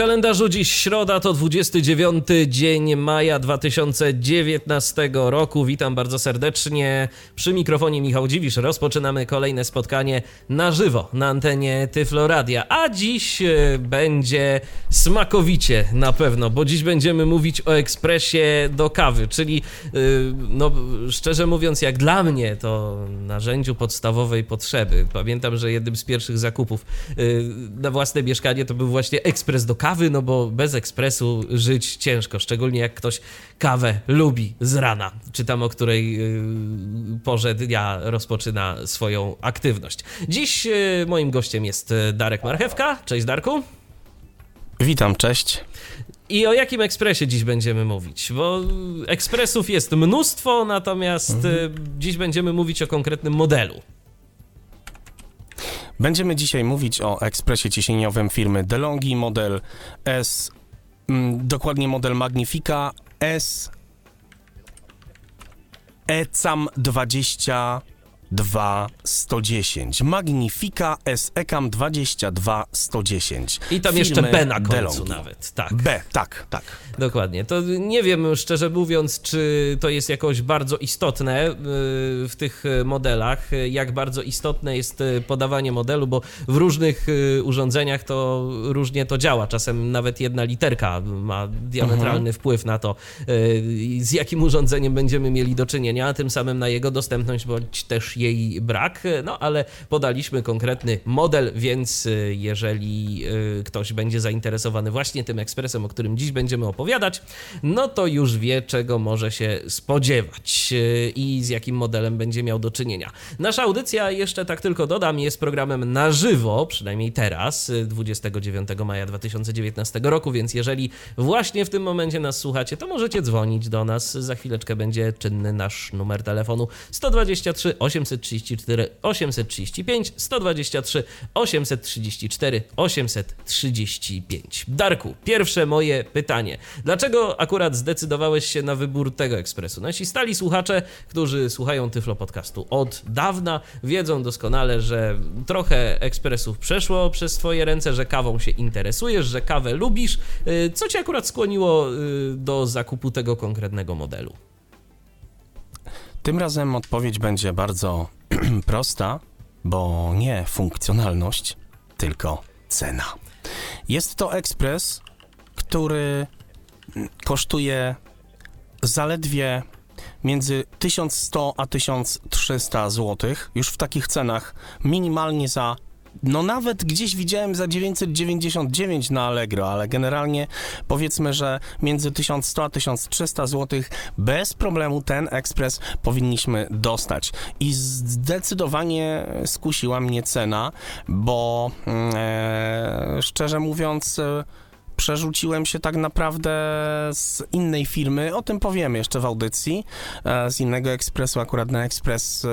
Kalendarzu dziś środa to 29 dzień maja 2019 roku. Witam bardzo serdecznie. Przy mikrofonie Michał Dziwisz. Rozpoczynamy kolejne spotkanie na żywo na antenie Tyfloradia. A dziś e, będzie smakowicie na pewno, bo dziś będziemy mówić o ekspresie do kawy, czyli e, no szczerze mówiąc jak dla mnie to narzędziu podstawowej potrzeby. Pamiętam, że jednym z pierwszych zakupów e, na własne mieszkanie to był właśnie ekspres do kawy, no bo bez ekspresu żyć ciężko, szczególnie jak ktoś kawę lubi z rana, czy tam o której yy, porze dnia rozpoczyna swoją aktywność. Dziś yy, moim gościem jest yy, Darek Marchewka. Cześć Darku. Witam, cześć. I o jakim ekspresie dziś będziemy mówić? Bo ekspresów jest mnóstwo, natomiast mhm. dziś będziemy mówić o konkretnym modelu. Będziemy dzisiaj mówić o ekspresie ciśnieniowym firmy DeLonghi, model S, mm, dokładnie model Magnifica S ECAM 20 210. Magnifica SECAM 22 110. I tam jeszcze B na końcu DeLonghi. nawet. Tak. B, tak, tak. Dokładnie. To nie wiem, szczerze mówiąc, czy to jest jakoś bardzo istotne y, w tych modelach, jak bardzo istotne jest y, podawanie modelu, bo w różnych y, urządzeniach to różnie to działa. Czasem nawet jedna literka ma diametralny mhm. wpływ na to, z jakim urządzeniem będziemy mieli do czynienia, a tym samym na jego dostępność, bądź też jej brak, no ale podaliśmy konkretny model, więc y, jeżeli y, ktoś będzie zainteresowany właśnie tym ekspresem, o którym dziś będziemy opowiadać, no to już wie, czego może się spodziewać y, i z jakim modelem będzie miał do czynienia. Nasza audycja, jeszcze tak tylko dodam, jest programem na żywo, przynajmniej teraz, 29 maja 2019 roku, więc jeżeli właśnie w tym momencie nas słuchacie, to możecie dzwonić do nas. Za chwileczkę będzie czynny nasz numer telefonu 123 800 834 835 123 834 835. Darku, pierwsze moje pytanie. Dlaczego akurat zdecydowałeś się na wybór tego ekspresu? Nasi stali słuchacze, którzy słuchają Tyflo Podcastu od dawna, wiedzą doskonale, że trochę ekspresów przeszło przez twoje ręce, że kawą się interesujesz, że kawę lubisz. Y, co cię akurat skłoniło y, do zakupu tego konkretnego modelu? Tym razem odpowiedź będzie bardzo prosta, bo nie funkcjonalność, tylko cena. Jest to ekspres, który kosztuje zaledwie między 1100 a 1300 zł. Już w takich cenach minimalnie za no nawet gdzieś widziałem za 999 na Allegro, ale generalnie powiedzmy, że między 1100 a 1300 zł bez problemu ten ekspres powinniśmy dostać. I zdecydowanie skusiła mnie cena, bo mm, e, szczerze mówiąc e, przerzuciłem się tak naprawdę z innej firmy, o tym powiemy jeszcze w audycji, e, z innego ekspresu, akurat na ekspres e,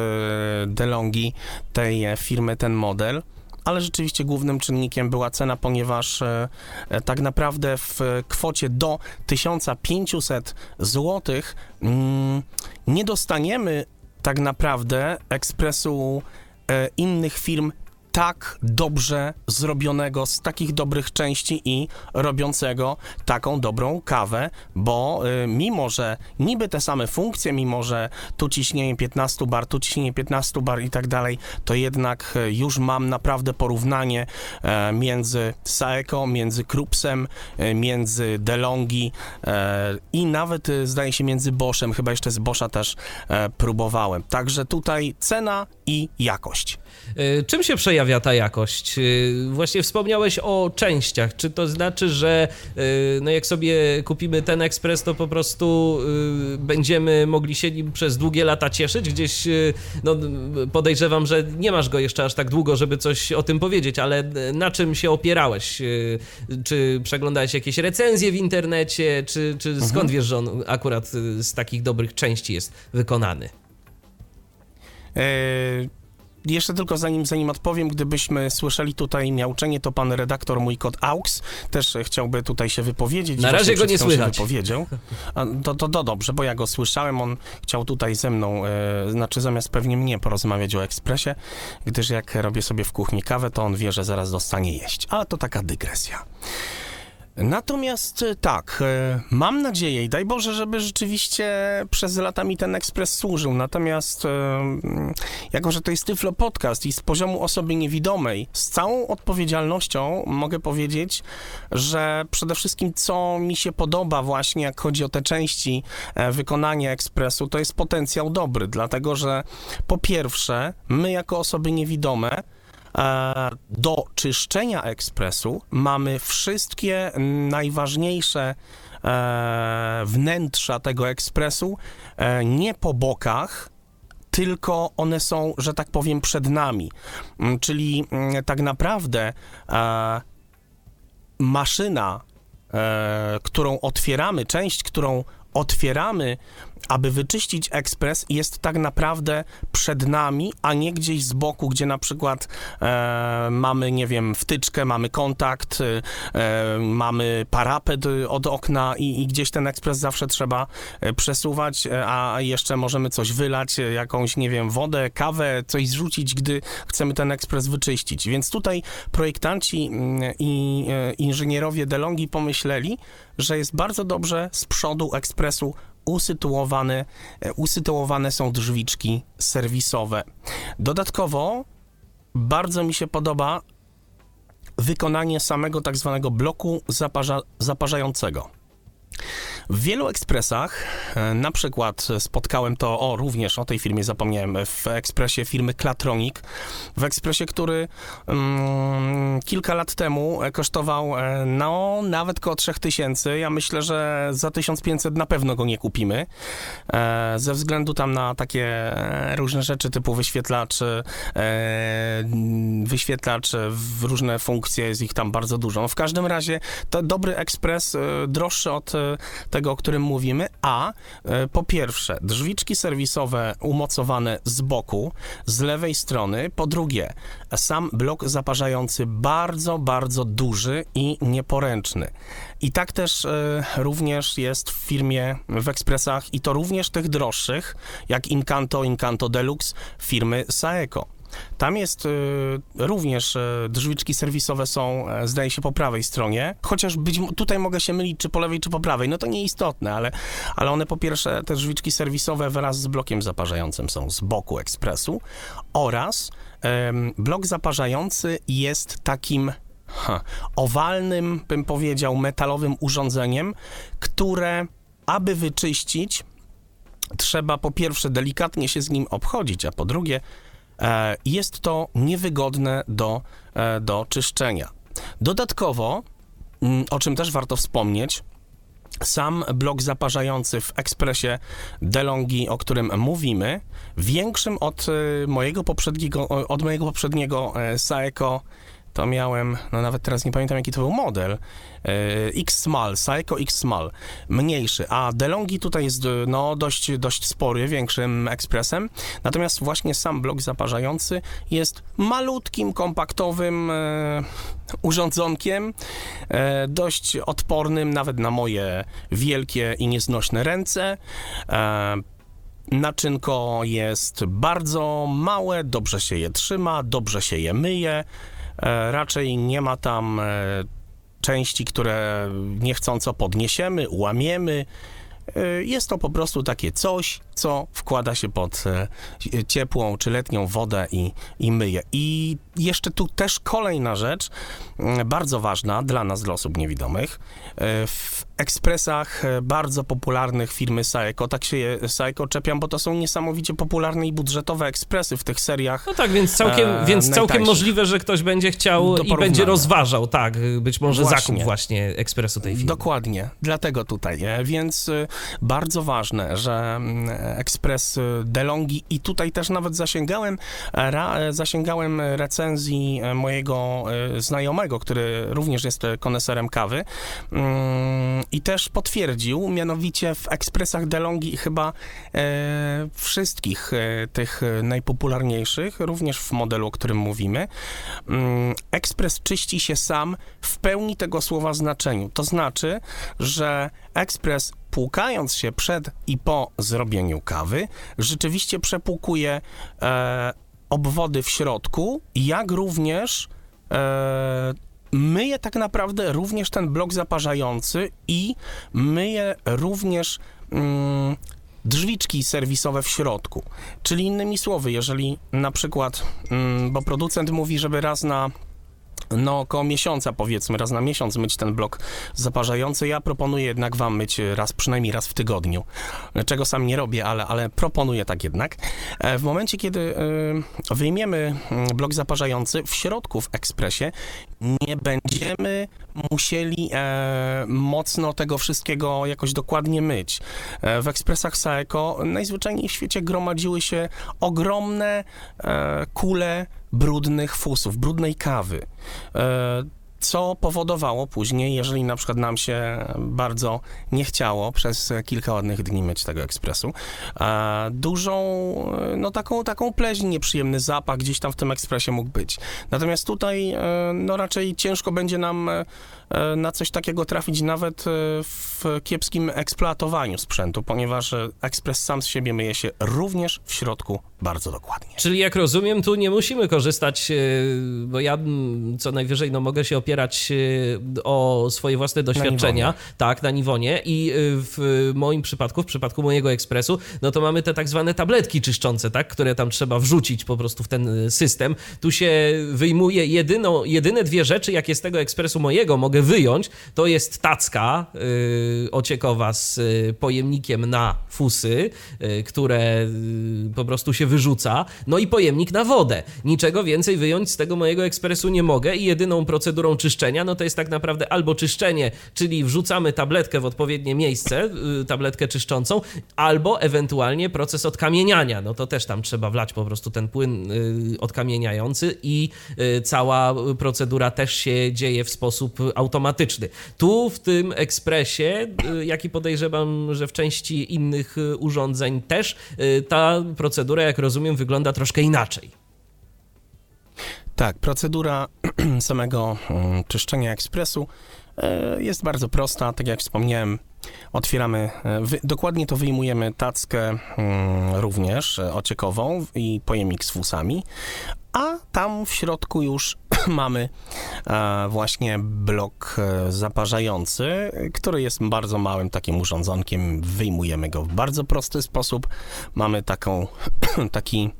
DeLonghi tej firmy ten model ale rzeczywiście głównym czynnikiem była cena, ponieważ e, e, tak naprawdę w kwocie do 1500 zł mm, nie dostaniemy tak naprawdę ekspresu e, innych firm tak dobrze zrobionego, z takich dobrych części i robiącego taką dobrą kawę, bo y, mimo, że niby te same funkcje, mimo, że tu ciśnienie 15 bar, tu ciśnienie 15 bar i tak dalej, to jednak y, już mam naprawdę porównanie y, między Saeco, między Krupsem, y, między DeLonghi y, i nawet y, zdaje się między Boschem, chyba jeszcze z Boscha też próbowałem. Także tutaj cena i jakość. Czym się przejawia ta jakość? Y, właśnie wspomniałeś o częściach. Czy to znaczy, że y, no jak sobie kupimy ten ekspres, to po prostu będziemy mogli się nim przez długie lata cieszyć? Gdzieś no, podejrzewam, że nie masz go jeszcze aż tak długo, żeby coś o tym powiedzieć, ale na czym się opierałeś? Czy przeglądałeś jakieś recenzje w internecie, czy, czy skąd mhm. wiesz, że on akurat z takich dobrych części jest wykonany? E jeszcze tylko zanim, zanim odpowiem, gdybyśmy słyszeli tutaj miauczenie, to pan redaktor, mój kot AUX, też chciałby tutaj się wypowiedzieć. Na razie go nie słychać. Wypowiedział. A, to, to, to dobrze, bo ja go słyszałem, on chciał tutaj ze mną, e, znaczy zamiast pewnie mnie porozmawiać o ekspresie, gdyż jak robię sobie w kuchni kawę, to on wie, że zaraz dostanie jeść. Ale to taka dygresja. Natomiast e, tak, e, mam nadzieję i daj Boże, żeby rzeczywiście przez lata mi ten ekspres służył. Natomiast e, mm, jako, że to jest Tyflo Podcast i z poziomu osoby niewidomej, z całą odpowiedzialnością mogę powiedzieć, że przede wszystkim co mi się podoba właśnie, jak chodzi o te części wykonania ekspresu, to jest potencjał dobry, dlatego że po pierwsze, my jako osoby niewidome do czyszczenia ekspresu mamy wszystkie najważniejsze e, wnętrza tego ekspresu e, nie po bokach, tylko one są, że tak powiem, przed nami. Mm, Czyli mm, tak naprawdę e, maszyna, e, którą otwieramy, część, którą otwieramy, aby wyczyścić ekspres, jest tak naprawdę przed nami, a nie gdzieś z boku, gdzie na przykład e, mamy, nie wiem, wtyczkę, mamy kontakt, e, mamy parapet od okna i, i gdzieś ten ekspres zawsze trzeba e, przesuwać, e, a jeszcze możemy coś wylać, e, jakąś, nie wiem, wodę, kawę, coś zrzucić, gdy chcemy ten ekspres wyczyścić. Więc tutaj projektanci mm, i inżynierowie DeLonghi pomyśleli, że jest bardzo dobrze z przodu ekspresu usytuowane, usytuowane są drzwiczki serwisowe. Dodatkowo bardzo mi się podoba wykonanie samego tak zwanego bloku zaparza, zaparzającego. W wielu ekspresach, e, na przykład spotkałem to, o również o tej firmie zapomniałem, w ekspresie firmy Klatronic, w ekspresie, który mm, kilka lat temu e, kosztował e, no nawet koło 3000. Ja myślę, że za 1500 na pewno go nie kupimy, ze względu tam na takie różne rzeczy typu wyświetlacz, wyświetlacz różne funkcje, jest ich tam bardzo dużo. No w każdym razie to dobry ekspres, droższy od tego, o którym mówimy, a e, po pierwsze drzwiczki serwisowe umocowane z boku, z lewej strony, po drugie sam blok zaparzający bardzo, bardzo duży i nieporęczny. I tak też e, również jest w firmie, w ekspresach i to również tych droższych, jak Incanto, Incanto Deluxe firmy Saeco. Tam jest y, również y, drzwiczki serwisowe są, e, zdaje się, po prawej stronie. Chociaż być, tutaj mogę się mylić, czy po lewej, czy po prawej. No to nieistotne, ale, ale one po pierwsze, te drzwiczki serwisowe wraz z blokiem zaparzającym są z boku ekspresu oraz em, blok zaparzający jest takim ha, owalnym, bym powiedział, metalowym urządzeniem, które aby wyczyścić, trzeba po pierwsze delikatnie się z nim obchodzić, a po drugie jest to niewygodne do, e, do czyszczenia. Dodatkowo, mm, o czym też warto wspomnieć, sam blok zaparzający w ekspresie DeLonghi, o którym mówimy, większym od e, mojego poprzedniego, od mojego poprzedniego e, Saeco, to miałem, no nawet teraz nie pamiętam jaki to był model, e, X-Small, Saeco X-Small, mniejszy, a DeLonghi tutaj jest e, no dość, dość spory, większym ekspresem, natomiast właśnie sam blok zaparzający jest malutkim, kompaktowym e, urządzonkiem, dość odpornym nawet na moje wielkie i nieznośne ręce. Naczynko jest bardzo małe, dobrze się je trzyma, dobrze się je myje. E, raczej nie ma tam e, części, które niechcąco podniesiemy, łamiemy. E, Jest to po prostu takie coś, co wkłada się pod e, ciepłą czy letnią wodę i, i myje. I jeszcze tu też kolejna rzecz, mm, bardzo ważna dla nas, dla osób niewidomych. E, W ekspresach e, bardzo popularnych firmy Saeco, tak się je Saeco czepiam, bo to są niesamowicie popularne i budżetowe ekspresy w tych seriach. No tak, więc całkiem, E, więc całkiem możliwe, że ktoś będzie chciał i będzie rozważał, tak, być może Właśnie. zakup właśnie ekspresu tej firmy. Dokładnie, dlatego tutaj, więc bardzo ważne, że, mm, ekspres DeLonghi i tutaj też nawet zasięgałem, ra, zasięgałem recenzji mojego znajomego, który również jest koneserem kawy. Mm, i też potwierdził, mianowicie w ekspresach DeLonghi chyba wszystkich tych najpopularniejszych, również w modelu, o którym mówimy, mm, ekspres czyści się sam w pełni tego słowa znaczeniu. To znaczy, że ekspres płukając się przed i po zrobieniu kawy, rzeczywiście przepłukuje e, obwody w środku, jak również e, myje tak naprawdę również ten blok zaparzający i myje również mm, drzwiczki serwisowe w środku. Czyli innymi słowy, jeżeli na przykład, mm, bo producent mówi, żeby raz na no około miesiąca powiedzmy, raz na miesiąc myć ten blok zaparzający. Ja proponuję jednak wam myć raz, przynajmniej raz w tygodniu, czego sam nie robię, ale, ale proponuję tak jednak. E, w momencie, kiedy e, wyjmiemy mm, blok zaparzający, w środku w ekspresie nie będziemy musieli e, mocno tego wszystkiego jakoś dokładnie myć. W ekspresach Saeco najzwyczajniej w świecie gromadziły się ogromne kule brudnych fusów, brudnej kawy. E, co powodowało później, jeżeli na przykład nam się bardzo nie chciało przez kilka ładnych dni myć tego ekspresu, dużą, no taką, taką pleźń, nieprzyjemny zapach gdzieś tam w tym ekspresie mógł być. Natomiast tutaj, e, no raczej ciężko będzie nam e, na coś takiego trafić nawet e, w kiepskim eksploatowaniu sprzętu, ponieważ ekspres sam z siebie myje się również w środku bardzo dokładnie. Czyli jak rozumiem, tu nie musimy korzystać, bo ja co najwyżej no, mogę się opierać e, o swoje własne doświadczenia, na tak, na Niwonie i e, w moim przypadku, w przypadku mojego ekspresu, no to mamy te tak zwane tabletki czyszczące, tak, które tam trzeba wrzucić po prostu w ten e, system. Tu się wyjmuje jedyną, jedyne dwie rzeczy, jakie z tego ekspresu mojego mogę wyjąć, to jest tacka yy, ociekowa z pojemnikiem na fusy, yy, które yy, po prostu się wyrzuca, no i pojemnik na wodę. Niczego więcej wyjąć z tego mojego ekspresu nie mogę i jedyną procedurą czyszczenia, no to jest tak naprawdę albo czyszczenie, czyli wrzucamy tabletkę w odpowiednie miejsce, y, tabletkę czyszczącą, albo ewentualnie proces odkamieniania. No to też tam trzeba wlać po prostu ten płyn y, odkamieniający i y, cała procedura też się dzieje w sposób automatyczny. Tu w tym ekspresie, jak i podejrzewam, że w części innych urządzeń też, ta procedura, jak rozumiem, wygląda troszkę inaczej. Tak, procedura samego mm, czyszczenia ekspresu jest bardzo prosta. Tak jak wspomniałem, otwieramy, e, dokładnie to wyjmujemy tackę mm, również ociekową i pojemnik z fusami, a tam w środku już mamy właśnie blok zaparzający, który jest bardzo małym takim urządzonkiem. Wyjmujemy go w bardzo prosty sposób. Mamy taką, taki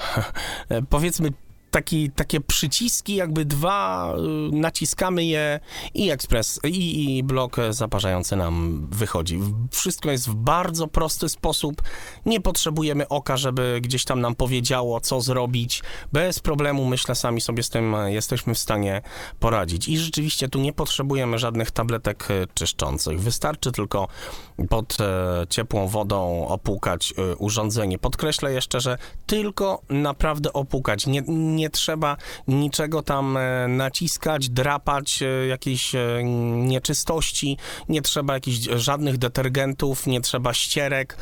powiedzmy taki, takie przyciski, jakby dwa, y, naciskamy je i ekspres, i, i blok zaparzający nam wychodzi. Wszystko jest w bardzo prosty sposób. Nie potrzebujemy oka, żeby gdzieś tam nam powiedziało, co zrobić. Bez problemu, myślę, sami sobie z tym jesteśmy w stanie poradzić. I rzeczywiście tu nie potrzebujemy żadnych tabletek y, czyszczących. Wystarczy tylko pod e, ciepłą wodą opłukać e, urządzenie. Podkreślę jeszcze, że tylko naprawdę opłukać. Nie, nie trzeba niczego tam e, naciskać, drapać jakiejś nieczystości, nie trzeba jakichś żadnych detergentów, nie trzeba ścierek.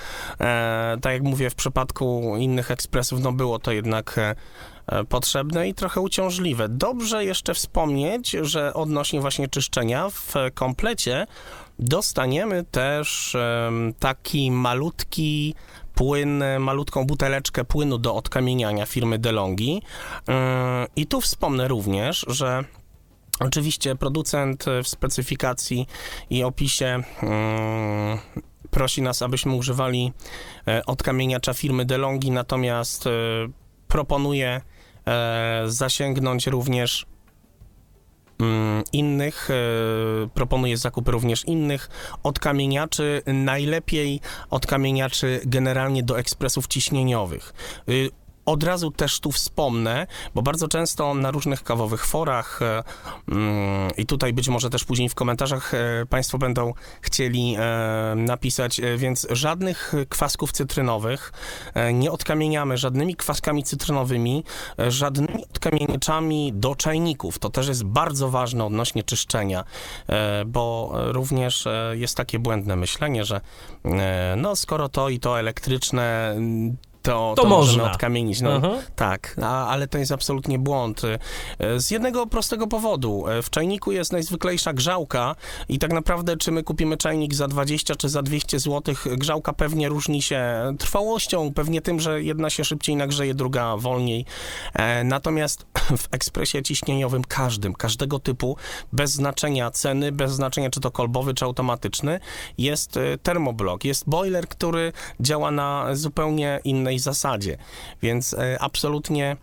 Tak jak mówię, w przypadku innych ekspresów, no było to jednak potrzebne i trochę uciążliwe. Dobrze jeszcze wspomnieć, że odnośnie właśnie czyszczenia w komplecie dostaniemy też taki malutki płyn, malutką buteleczkę płynu do odkamieniania firmy DeLonghi. I tu wspomnę również, że oczywiście producent w specyfikacji i opisie prosi nas, abyśmy używali e, odkamieniacza firmy DeLonghi, natomiast e, proponuje e, zasięgnąć również innych, e, proponuje zakup również innych odkamieniaczy, najlepiej odkamieniaczy generalnie do ekspresów ciśnieniowych. Od razu też tu wspomnę, bo bardzo często na różnych kawowych forach e, mm, i tutaj być może też później w komentarzach e, Państwo będą chcieli e, napisać, więc żadnych kwasków cytrynowych nie odkamieniamy żadnymi kwaskami cytrynowymi, żadnymi odkamieniaczami do czajników. To też jest bardzo ważne odnośnie czyszczenia, bo również jest takie błędne myślenie, że no skoro to i to elektryczne, to, To możemy można. odkamienić. No, Aha. tak, a, ale to jest absolutnie błąd. E, Z jednego prostego powodu. E, W czajniku jest najzwyklejsza grzałka i tak naprawdę, czy my kupimy czajnik za 20 czy za 200 zł, grzałka pewnie różni się trwałością, pewnie tym, że jedna się szybciej nagrzeje, druga wolniej. E, Natomiast w ekspresie ciśnieniowym każdym, każdego typu, bez znaczenia ceny, bez znaczenia czy to kolbowy, czy automatyczny, jest e, termoblok, jest boiler, który działa na zupełnie innej zasadzie. Więc e, absolutnie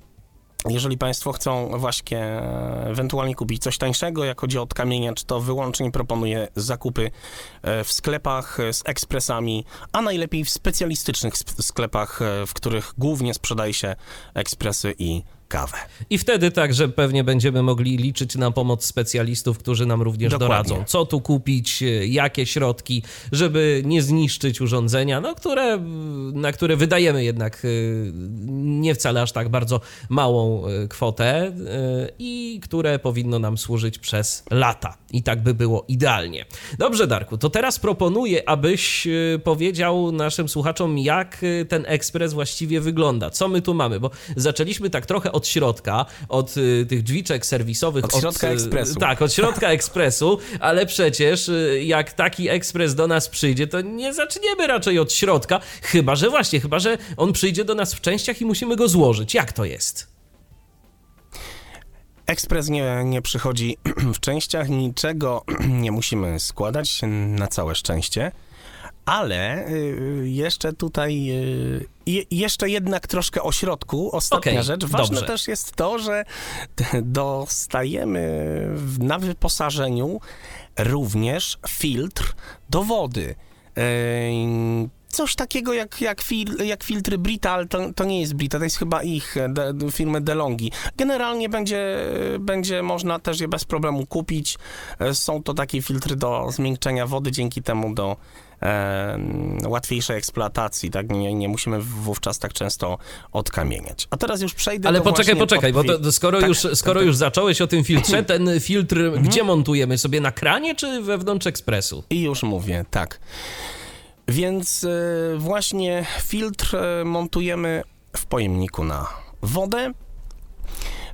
jeżeli Państwo chcą właśnie e, ewentualnie kupić coś tańszego, jak chodzi o odkamieniacz, to wyłącznie proponuję zakupy e, w sklepach e, z ekspresami, a najlepiej w specjalistycznych sp- sklepach, w których głównie sprzedaje się ekspresy i kawę. I wtedy także pewnie będziemy mogli liczyć na pomoc specjalistów, którzy nam również Dokładnie. doradzą, co tu kupić, e, jakie środki, żeby nie zniszczyć urządzenia, no, które, na które wydajemy jednak e, nie wcale aż tak bardzo małą e, kwotę i które powinno nam służyć przez lata. I tak by było idealnie. Dobrze, Darku, to teraz proponuję, abyś powiedział naszym słuchaczom, jak ten ekspres właściwie wygląda. Co my tu mamy? Bo zaczęliśmy tak trochę od środka, od y, tych drzwiczek serwisowych. Od środka y, ekspresu. Tak, od środka ekspresu, ale przecież y, jak taki ekspres do nas przyjdzie, to nie zaczniemy raczej od środka, chyba że właśnie, chyba że on przyjdzie do nas w częściach i musimy go złożyć. Jak to jest? Ekspres nie, nie przychodzi w częściach, niczego nie musimy składać na całe szczęście. Ale y, jeszcze tutaj, y, je, jeszcze jednak troszkę o środku. Ostatnia Okej, rzecz. Ważne dobrze. też jest to, że dostajemy na wyposażeniu również filtr do wody. Ym, Coś takiego jak, jak, fil, jak filtry Brita, ale to, to nie jest Brita, to jest chyba ich, de, firmy DeLonghi. Generalnie będzie, będzie można też je bez problemu kupić. Są to takie filtry do zmiękczenia wody, dzięki temu do e, łatwiejszej eksploatacji, tak? Nie, nie musimy wówczas tak często odkamieniać. A teraz już przejdę Ale do poczekaj, poczekaj, bo to, to skoro, Tak, już, tak, skoro tak. już zacząłeś o tym filtrze, ten filtr Mhm. gdzie montujemy? Sobie na kranie czy wewnątrz ekspresu? I już mówię, tak. Więc e, właśnie filtr montujemy w pojemniku na wodę.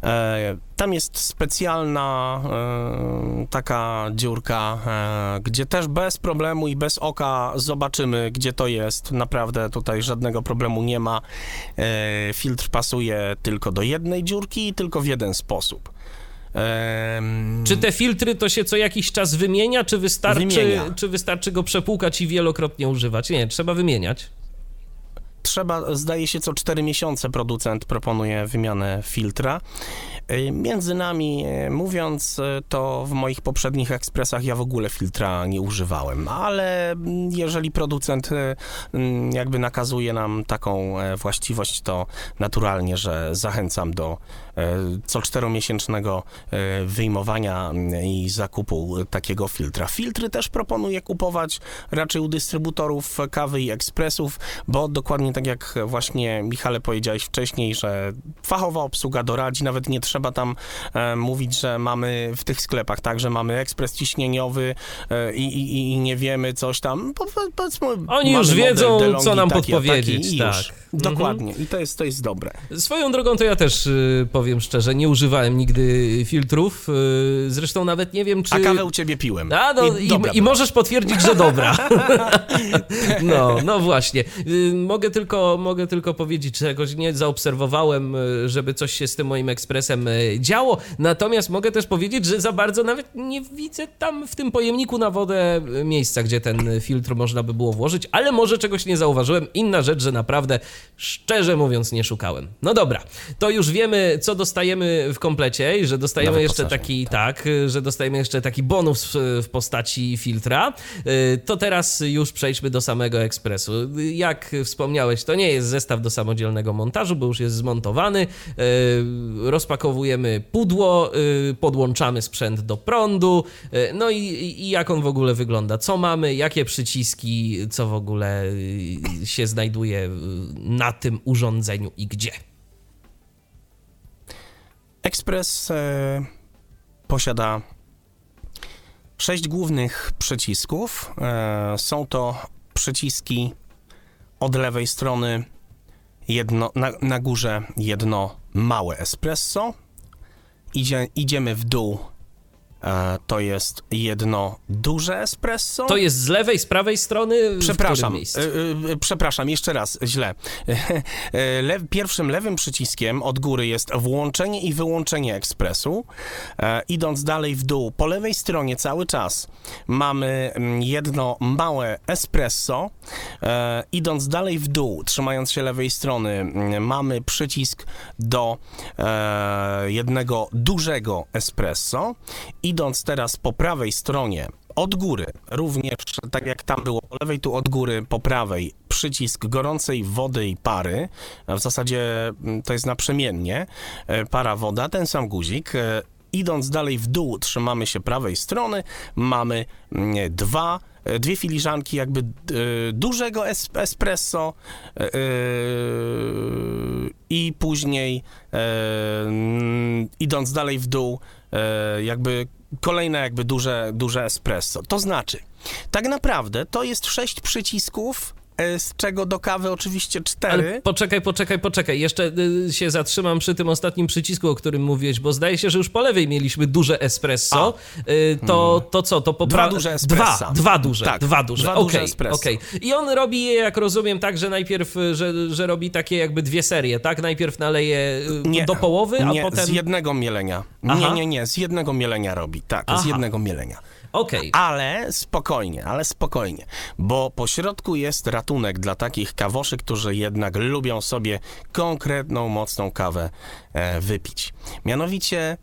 E, Tam jest specjalna e, taka dziurka, e, gdzie też bez problemu i bez oka zobaczymy, gdzie to jest. Naprawdę tutaj żadnego problemu nie ma. Filtr pasuje tylko do jednej dziurki i tylko w jeden sposób. Em, Czy te filtry to się co jakiś czas wymienia, czy wystarczy, Wymienia. czy wystarczy go przepłukać i wielokrotnie używać? Nie, trzeba wymieniać. Trzeba, zdaje się, co 4 miesiące producent proponuje wymianę filtra. Y, Między nami y, mówiąc, y, to w moich poprzednich ekspresach ja w ogóle filtra nie używałem, ale mm, jeżeli producent mm, jakby nakazuje nam taką e, właściwość, to naturalnie, że zachęcam do co czteromiesięcznego e, wyjmowania i zakupu takiego filtra. Filtry też proponuję kupować raczej u dystrybutorów kawy i ekspresów, bo dokładnie tak jak właśnie Michale powiedziałeś wcześniej, że fachowa obsługa doradzi, nawet nie trzeba tam e, mówić, że mamy w tych sklepach, tak, że mamy ekspres ciśnieniowy e, i, i, i nie wiemy coś tam. Po, po, powiedzmy, Oni już wiedzą, co nam taki, taki podpowiedzieć, i tak. Już. Mhm. Dokładnie. I to jest, to jest dobre. Swoją drogą to ja też y, powiem szczerze, nie używałem nigdy filtrów. y, Zresztą nawet nie wiem, czy. A kawę u ciebie piłem. A, no, i, i, była. możesz potwierdzić, że dobra. No, no właśnie. Y, Mogę tylko, mogę tylko powiedzieć, że jakoś nie zaobserwowałem, y, żeby coś się z tym moim ekspresem działo. Natomiast mogę też powiedzieć, że za bardzo nawet nie widzę tam w tym pojemniku na wodę miejsca, gdzie ten filtr można by było włożyć, ale może czegoś nie zauważyłem. Inna rzecz, że naprawdę, szczerze mówiąc, nie szukałem. No dobra, to już wiemy, co dostajemy w komplecie i że dostajemy jeszcze taki, tak, że dostajemy jeszcze taki bonus w, w postaci filtra. Y, To teraz już przejdźmy do samego ekspresu. Jak wspomniałeś. To nie jest zestaw do samodzielnego montażu, bo już jest zmontowany. Yy, rozpakowujemy pudło, yy, podłączamy sprzęt do prądu. No i, i, jak on w ogóle wygląda? Co mamy? Jakie przyciski? Co w ogóle się znajduje na tym urządzeniu i gdzie? Express e, posiada sześć głównych przycisków. E, są to przyciski od lewej strony jedno, na, na górze jedno małe espresso. Idzie, idziemy w dół to jest jedno duże espresso. To jest z lewej, z prawej strony? Przepraszam, y, y, przepraszam, jeszcze raz, źle. Le pierwszym lewym przyciskiem od góry jest włączenie i wyłączenie ekspresu. E, idąc dalej w dół, po lewej stronie cały czas mamy mm, jedno małe espresso. E, idąc dalej w dół, trzymając się lewej strony, mm, mamy przycisk do jednego dużego espresso. I idąc teraz po prawej stronie, od góry, również tak jak tam było po lewej, tu od góry po prawej, przycisk gorącej wody i pary. W zasadzie mm, to jest naprzemiennie. E, para, woda, ten sam guzik. E, idąc dalej w dół, trzymamy się prawej strony, mamy mm, dwa e, dwie filiżanki jakby dużego es espresso i później y, idąc dalej w dół jakby kolejne jakby duże, duże espresso. To znaczy, tak naprawdę to jest sześć przycisków, z czego do kawy oczywiście cztery. Ale poczekaj, poczekaj, poczekaj. Jeszcze y, się zatrzymam przy tym ostatnim przycisku, o którym mówiłeś, bo zdaje się, że już po lewej mieliśmy duże espresso. Y, to, hmm. to co? To po Dwa duże espresso. Dwa, dwa duże. Tak, dwa duże. Dwa okay, duże espresso. Okay. I on robi je, jak rozumiem, tak, że najpierw, y, że, że robi takie jakby dwie serie, tak? Najpierw naleje nie, do połowy, a nie, potem... z jednego mielenia. Aha. Nie, nie, nie, z jednego mielenia robi, tak, Aha. z jednego mielenia. Okay. Ale spokojnie, ale spokojnie, bo po środku jest ratunek dla takich kawoszy, którzy jednak lubią sobie konkretną, mocną kawę e, wypić. Mianowicie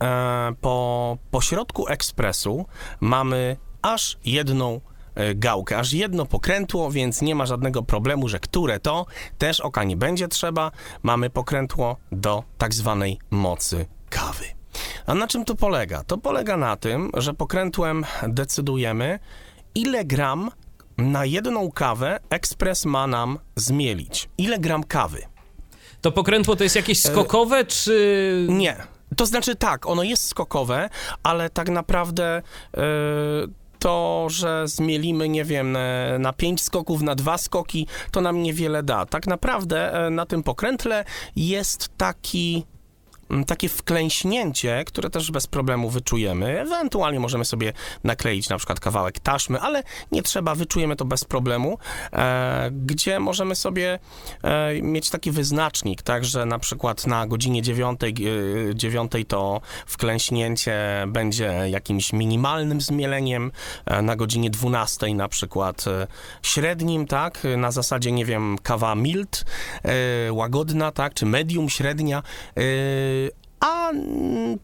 e, po, po środku ekspresu mamy aż jedną e, gałkę, aż jedno pokrętło, więc nie ma żadnego problemu, że które to, też oka nie będzie trzeba. Mamy pokrętło do tak zwanej mocy kawy. A na czym to polega? To polega na tym, że pokrętłem decydujemy, ile gram na jedną kawę ekspres ma nam zmielić. Ile gram kawy? To pokrętło to jest jakieś e, skokowe, e... czy... Nie. To znaczy tak, ono jest skokowe, ale tak naprawdę... E, to, że zmielimy, nie wiem, na pięć skoków, na dwa skoki, to nam niewiele da. Tak naprawdę e, na tym pokrętle jest taki takie wklęśnięcie, które też bez problemu wyczujemy. Ewentualnie możemy sobie nakleić na przykład kawałek taśmy, ale nie trzeba, wyczujemy to bez problemu, e, gdzie możemy sobie e, mieć taki wyznacznik, tak, że na przykład na godzinie 9, e, 9 to wklęśnięcie będzie jakimś minimalnym zmieleniem, e, na godzinie 12 na przykład e, średnim, tak, na zasadzie, nie wiem, kawa mild, e, łagodna, tak, czy medium, średnia, a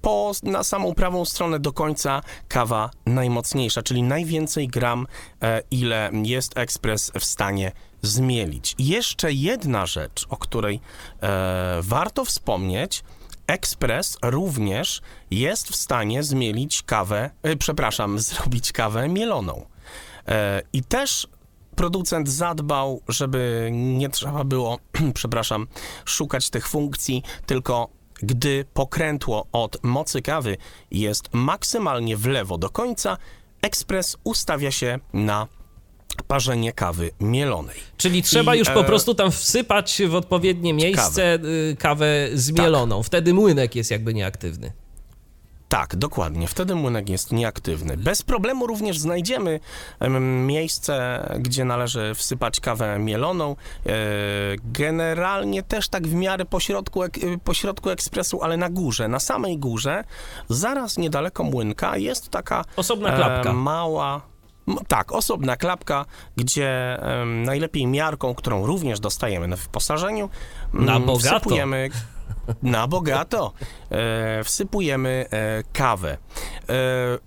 po, na samą prawą stronę do końca kawa najmocniejsza, czyli najwięcej gram, e, ile jest ekspres w stanie zmielić. Jeszcze jedna rzecz, o której e, warto wspomnieć, ekspres również jest w stanie zmielić kawę, e, przepraszam, zrobić kawę mieloną. E, I też producent zadbał, żeby nie trzeba było, przepraszam, szukać tych funkcji, tylko gdy pokrętło od mocy kawy jest maksymalnie w lewo do końca, ekspres ustawia się na parzenie kawy mielonej. Czyli trzeba I, już po e... prostu tam wsypać w odpowiednie miejsce kawę, kawę zmieloną. Tak. Wtedy młynek jest jakby nieaktywny. Tak, dokładnie. Wtedy młynek jest nieaktywny. Bez problemu również znajdziemy miejsce, gdzie należy wsypać kawę mieloną. E, generalnie też tak w miarę pośrodku, pośrodku ekspresu, ale na górze, na samej górze, zaraz niedaleko młynka jest taka osobna klapka. mała tak, osobna klapka, gdzie um, najlepiej miarką, którą również dostajemy na wyposażeniu, na bogato. wsypujemy Na bogato e, wsypujemy e, kawę. E,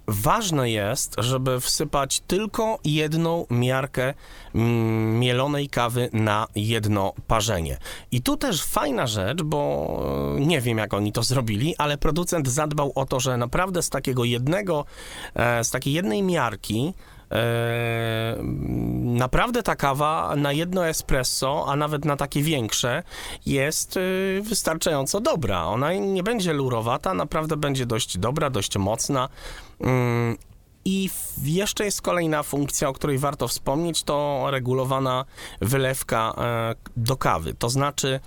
ważne jest, żeby wsypać tylko jedną miarkę mm, mielonej kawy na jedno parzenie. I tu też fajna rzecz, bo e, nie wiem jak oni to zrobili, ale producent zadbał o to, że naprawdę z takiego jednego, e, z takiej jednej miarki E, naprawdę ta kawa na jedno espresso, a nawet na takie większe, jest e, wystarczająco dobra. Ona nie będzie lurowata, naprawdę będzie dość dobra, dość mocna. Mm, I jeszcze jest kolejna funkcja, o której warto wspomnieć, to regulowana wylewka e, do kawy. To znaczy,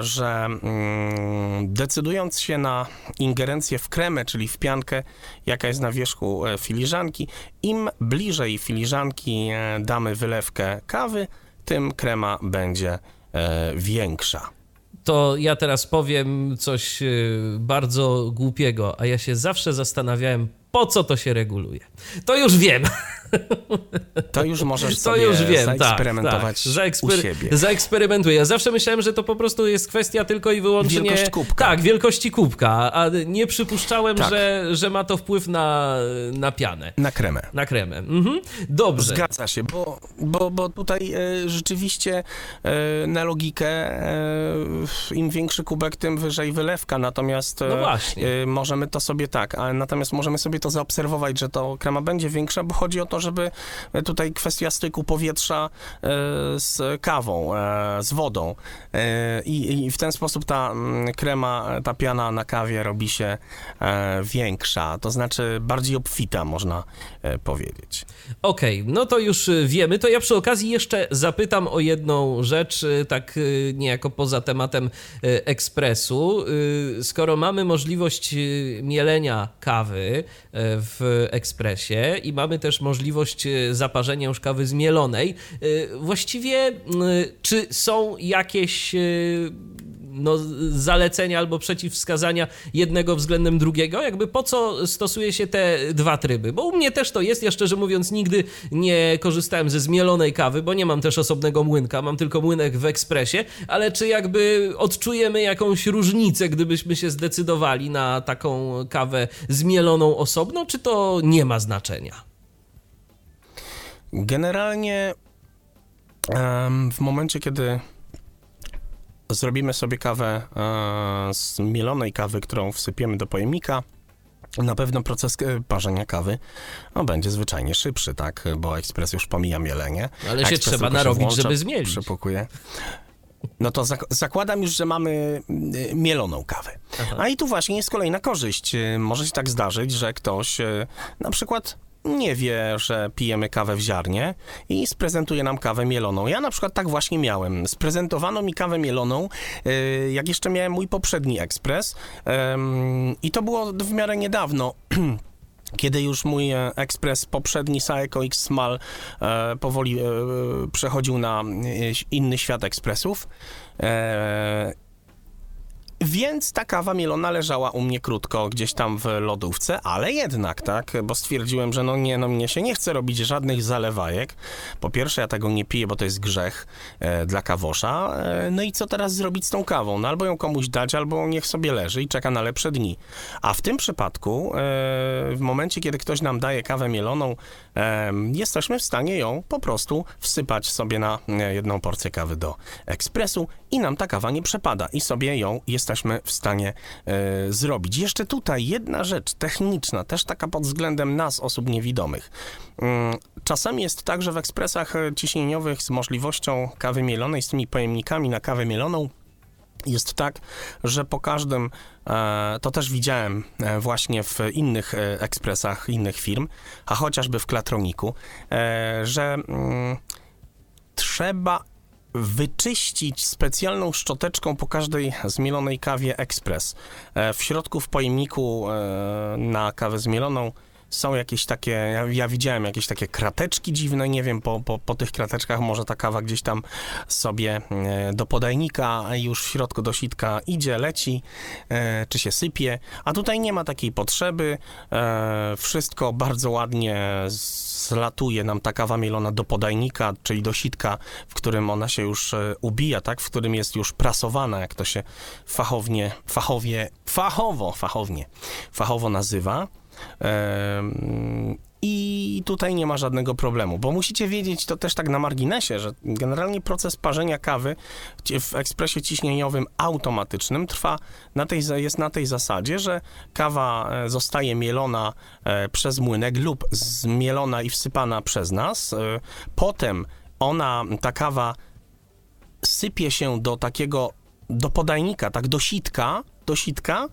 że mm, decydując się na ingerencję w kremę, czyli w piankę, jaka jest na wierzchu e, filiżanki, im bliżej filiżanki e, damy wylewkę kawy, tym krema będzie większa. To ja teraz powiem coś bardzo głupiego, a ja się zawsze zastanawiałem, po co to się reguluje. To już wiem. To już możesz to już wiem, tak, zaeksperymentować tak, tak. u siebie. Zaeksperymentuję. Ja zawsze myślałem, że to po prostu jest kwestia tylko i wyłącznie... Wielkość kubka. Tak, wielkości kubka, a nie przypuszczałem, tak. że, że ma to wpływ na, na pianę. Na kremę. Na kremę. Mhm. Dobrze. Zgadza się, bo, bo, bo tutaj e, rzeczywiście e, na logikę e, im większy kubek, tym wyżej wylewka, natomiast no właśnie. E, możemy to sobie tak, a natomiast możemy sobie to zaobserwować, że to krema będzie większa, bo chodzi o to, żeby tutaj kwestia styku powietrza e, z kawą, e, z wodą e, i, i w ten sposób ta mm, krema, ta piana na kawie robi się większa, to znaczy bardziej obfita, można powiedzieć. Okej, okay, no to już wiemy. To ja przy okazji jeszcze zapytam o jedną rzecz, tak niejako poza tematem ekspresu. Skoro mamy możliwość mielenia kawy w ekspresie i mamy też możliwość zaparzenia już kawy zmielonej. Y, właściwie czy są jakieś no, zalecenia albo przeciwwskazania jednego względem drugiego? Jakby po co stosuje się te dwa tryby? Bo u mnie też to jest, ja szczerze mówiąc nigdy nie korzystałem ze zmielonej kawy, bo nie mam też osobnego młynka, mam tylko młynek w ekspresie, ale czy jakby odczujemy jakąś różnicę, gdybyśmy się zdecydowali na taką kawę zmieloną osobno, czy to nie ma znaczenia? Generalnie w momencie, kiedy zrobimy sobie kawę e, z mielonej kawy, którą wsypiemy do pojemnika, na pewno proces e, parzenia kawy no, będzie zwyczajnie szybszy, tak? Bo ekspres już pomija mielenie. Ale się trzeba narobić, włącza, żeby zmielić. Przepukuje. No to zak zakładam już, że mamy e, mieloną kawę. Aha. A i tu właśnie jest kolejna korzyść. Może się tak zdarzyć, że ktoś na przykład nie wie, że pijemy kawę w ziarnie i sprezentuje nam kawę mieloną. Ja na przykład tak właśnie miałem. Sprezentowano mi kawę mieloną, y, jak jeszcze miałem mój poprzedni ekspres i to było w miarę niedawno. kiedy już mój e, ekspres poprzedni Saeco X Small e, powoli e, przechodził na inny świat ekspresów więc ta kawa mielona leżała u mnie krótko gdzieś tam w lodówce, ale jednak, tak, bo stwierdziłem, że no nie, no mnie się nie chce robić żadnych zalewajek. Po pierwsze, ja tego nie piję, bo to jest grzech e, dla kawosza. E, no i co teraz zrobić z tą kawą? No albo ją komuś dać, albo niech sobie leży i czeka na lepsze dni. A w tym przypadku, e, w momencie, kiedy ktoś nam daje kawę mieloną, e, jesteśmy w stanie ją po prostu wsypać sobie na e, jedną porcję kawy do ekspresu i nam ta kawa nie przepada i sobie ją jesteśmy w stanie e, zrobić. Jeszcze tutaj jedna rzecz techniczna, też taka pod względem nas, osób niewidomych. Mm, czasami jest tak, że w ekspresach ciśnieniowych z możliwością kawy mielonej, z tymi pojemnikami na kawę mieloną, jest tak, że po każdym, e, to też widziałem e, właśnie w innych ekspresach innych firm, a chociażby w Klatroniku, że mm, trzeba wyczyścić specjalną szczoteczką po każdej zmielonej kawie ekspres. E, w środku w pojemniku e, na kawę zmieloną są jakieś takie, ja, ja widziałem jakieś takie krateczki dziwne, nie wiem, po, po, po tych krateczkach może ta kawa gdzieś tam sobie e, do podajnika, a już w środku do sitka idzie, leci, e, czy się sypie, a tutaj nie ma takiej potrzeby, e, wszystko bardzo ładnie zlatuje nam ta kawa mielona do podajnika, czyli do sitka, w którym ona się już ubija, tak, w którym jest już prasowana, jak to się fachownie, fachowie, fachowo, fachownie, fachowo nazywa. I tutaj nie ma żadnego problemu, bo musicie wiedzieć to też tak na marginesie, że generalnie proces parzenia kawy w ekspresie ciśnieniowym automatycznym trwa na tej, jest na tej zasadzie, że kawa e, zostaje mielona e, przez młynek lub zmielona i wsypana przez nas. E, Potem ona, ta kawa sypie się do takiego, do podajnika, tak do sitka, do sitka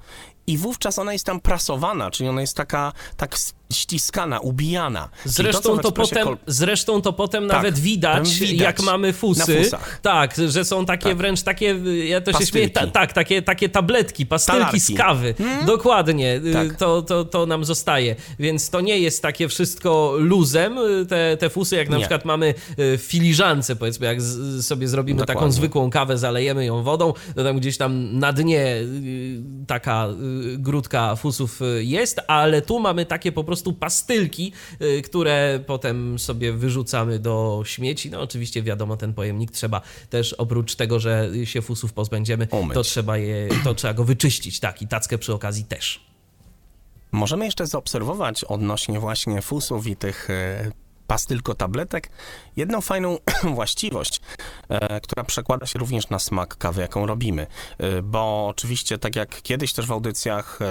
i wówczas ona jest tam prasowana, czyli ona jest taka tak ściskana, ubijana. Zresztą w to, ekspresie potem, kol- zresztą to potem Tak, nawet widać, widać jak mamy fusy. Tak, że są takie Tak. wręcz takie, ja to się Pastylki. śmieję, ta, tak, takie, takie tabletki, pastylki Talarki. z kawy. Dokładnie, y, Tak. to, to, to nam zostaje. Więc to nie jest takie wszystko luzem, y, te, te fusy, jak na Nie. przykład mamy y, w filiżance, powiedzmy, jak z, sobie zrobimy taką Dokładnie. zwykłą kawę, zalejemy ją wodą, to tam gdzieś tam na dnie taka grudka fusów jest, ale tu mamy takie po prostu pastylki, y, które potem sobie wyrzucamy do śmieci. No oczywiście wiadomo, ten pojemnik trzeba też oprócz tego, że się fusów pozbędziemy, Umyć. to trzeba je, to trzeba go wyczyścić, tak, i tackę przy okazji też. Możemy jeszcze zaobserwować odnośnie właśnie fusów i tych e, pastylko tabletek jedną fajną właściwość, e, która przekłada się również na smak kawy, jaką robimy. E, bo oczywiście, tak jak kiedyś też w audycjach e,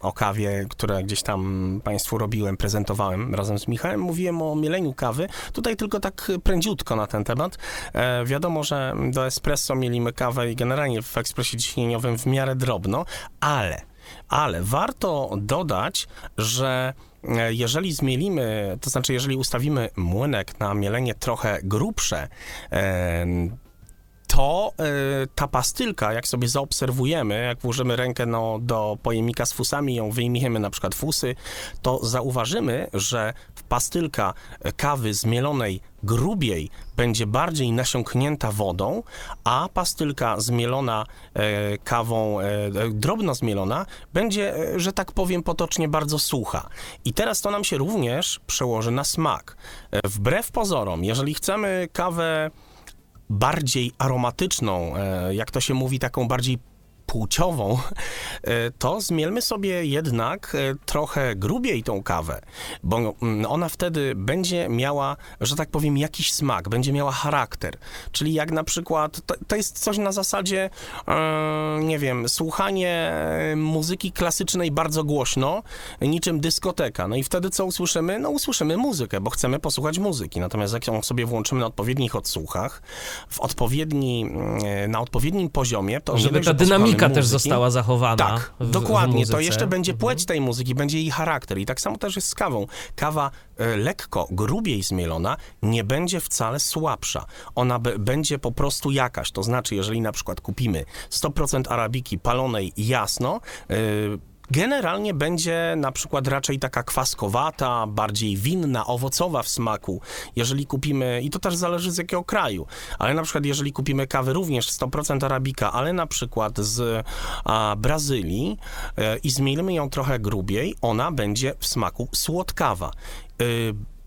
o kawie, które gdzieś tam Państwu robiłem, prezentowałem razem z Michałem, mówiłem o mieleniu kawy. Tutaj tylko tak prędziutko na ten temat. E, wiadomo, że do espresso mielimy kawę i generalnie w ekspresie ciśnieniowym w miarę drobno, ale ale warto dodać, że jeżeli zmielimy, to znaczy jeżeli ustawimy młynek na mielenie trochę grubsze, em, to e, ta pastylka, jak sobie zaobserwujemy, jak włożymy rękę no, do pojemnika z fusami, ją wyjmiemy na przykład fusy, to zauważymy, że pastylka kawy zmielonej grubiej będzie bardziej nasiąknięta wodą, a pastylka zmielona e, kawą, e, e, drobno zmielona, będzie, e, że tak powiem potocznie, bardzo sucha. I teraz to nam się również przełoży na smak. E, wbrew pozorom, jeżeli chcemy kawę bardziej aromatyczną, e, jak to się mówi, taką bardziej płciową, e, to zmielmy sobie jednak e, trochę grubiej tą kawę, bo mm, ona wtedy będzie miała, że tak powiem, jakiś smak, będzie miała charakter. Czyli jak na przykład, to, to jest coś na zasadzie, e, nie wiem, słuchanie muzyki klasycznej bardzo głośno, niczym dyskoteka. No i wtedy co usłyszymy? No usłyszymy muzykę, bo chcemy posłuchać muzyki. Natomiast jak ją sobie włączymy na odpowiednich odsłuchach, w odpowiedni, mm, na odpowiednim poziomie, to Żeby ta że dynamika też została zachowana. tak, w, dokładnie. W to jeszcze będzie Mhm. płeć tej muzyki, będzie jej charakter. I tak samo też jest z kawą. Kawa e, lekko, grubiej zmielona nie będzie wcale słabsza. Ona będzie po prostu jakaś. To znaczy, jeżeli na przykład kupimy 100% arabiki palonej jasno, e, Generalnie będzie na przykład raczej taka kwaskowata, bardziej winna, owocowa w smaku. Jeżeli kupimy, i to też zależy z jakiego kraju, ale na przykład jeżeli kupimy kawę również 100% arabika, ale na przykład z a, Brazylii e, i zmielimy ją trochę grubiej, ona będzie w smaku słodkawa. E,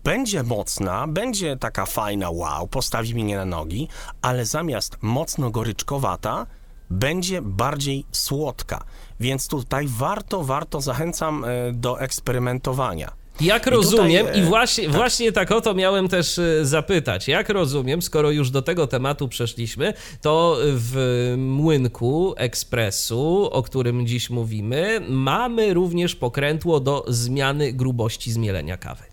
będzie mocna, będzie taka fajna, wow, postawi mnie na nogi, ale zamiast mocno goryczkowata, będzie bardziej słodka. Więc tutaj warto, warto zachęcam e, do eksperymentowania. Jak I rozumiem, tutaj, i e, właśnie, właśnie tak o to miałem też e, zapytać. Jak rozumiem, skoro już do tego tematu przeszliśmy, to w młynku ekspresu, o którym dziś mówimy, mamy również pokrętło do zmiany grubości zmielenia kawy.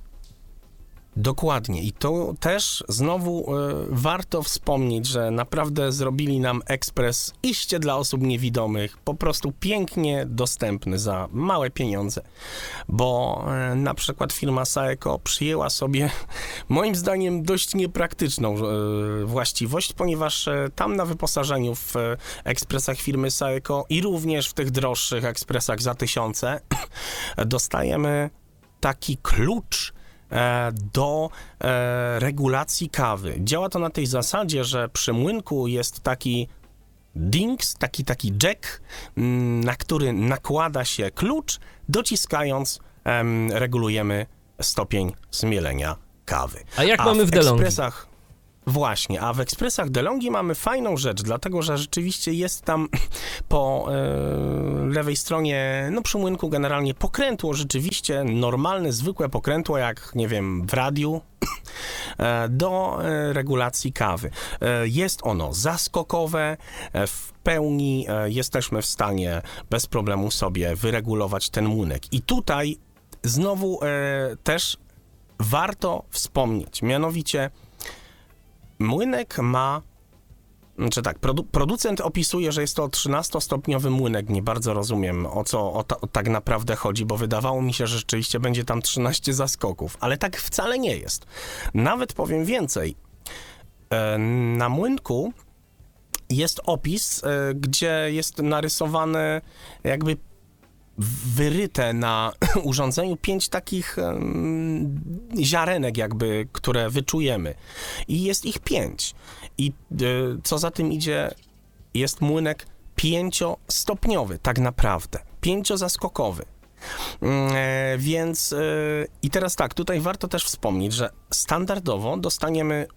Dokładnie. I to też znowu e, warto wspomnieć, że naprawdę zrobili nam ekspres iście dla osób niewidomych, po prostu pięknie dostępny za małe pieniądze. Bo e, na przykład firma Saeco przyjęła sobie, moim zdaniem, dość niepraktyczną e, właściwość, ponieważ tam na wyposażeniu w ekspresach firmy Saeco i również w tych droższych ekspresach za tysiące dostajemy taki klucz do e, regulacji kawy. Działa to na tej zasadzie, że przy młynku jest taki dings, taki taki jack, mm, na który nakłada się klucz, dociskając em, regulujemy stopień zmielenia kawy. A jak mamy w DeLonghi? ekspresach Właśnie, a w ekspresach DeLonghi mamy fajną rzecz, dlatego że rzeczywiście jest tam po e, lewej stronie, no przy młynku generalnie pokrętło rzeczywiście, normalne, zwykłe pokrętło, jak nie wiem, w radiu, e, do e, regulacji kawy. Jest ono zaskokowe, w pełni jesteśmy w stanie bez problemu sobie wyregulować ten młynek. I tutaj znowu też warto wspomnieć, mianowicie młynek ma znaczy tak, produ producent opisuje, że jest to 13-stopniowy młynek. Nie bardzo rozumiem, o co o ta, o tak naprawdę chodzi, bo wydawało mi się, że rzeczywiście będzie tam 13 zaskoków, ale tak wcale nie jest. Nawet powiem więcej. E, Na młynku jest opis, e, gdzie jest narysowane jakby wyryte na urządzeniu pięć takich em, ziarenek jakby, które wyczujemy. I jest ich pięć. I e, co za tym idzie, jest młynek pięciostopniowy tak naprawdę. Pięciozaskokowy. Mm, E, więc e, i teraz tak, tutaj warto też wspomnieć, że standardowo dostaniemy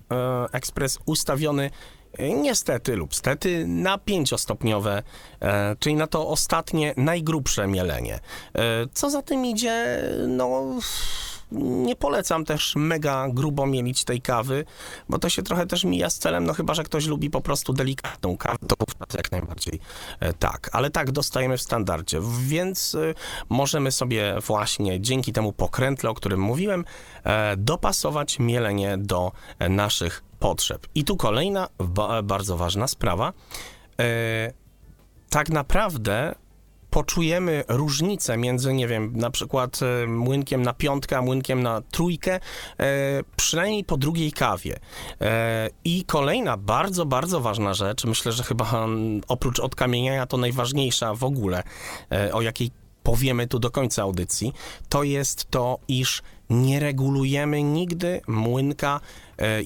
ekspres ustawiony niestety lub stety na pięciostopniowe, e, czyli na to ostatnie, najgrubsze mielenie. E, co za tym idzie, no nie polecam też mega grubo mielić tej kawy, bo to się trochę też mija z celem, no chyba, że ktoś lubi po prostu delikatną kawę, to wówczas jak najbardziej e, tak. Ale tak, dostajemy w standardzie, więc możemy sobie właśnie dzięki temu pokrętle, o którym mówiłem, dopasować mielenie do naszych potrzeb. I tu kolejna ba bardzo ważna sprawa. E, tak naprawdę poczujemy różnicę między, nie wiem, na przykład e, młynkiem na piątkę, a młynkiem na trójkę, e, przynajmniej po drugiej kawie. I kolejna bardzo, bardzo ważna rzecz, myślę, że chyba mm, oprócz odkamieniania to najważniejsza w ogóle, o jakiej powiemy tu do końca audycji, to jest to, iż nie regulujemy nigdy młynka,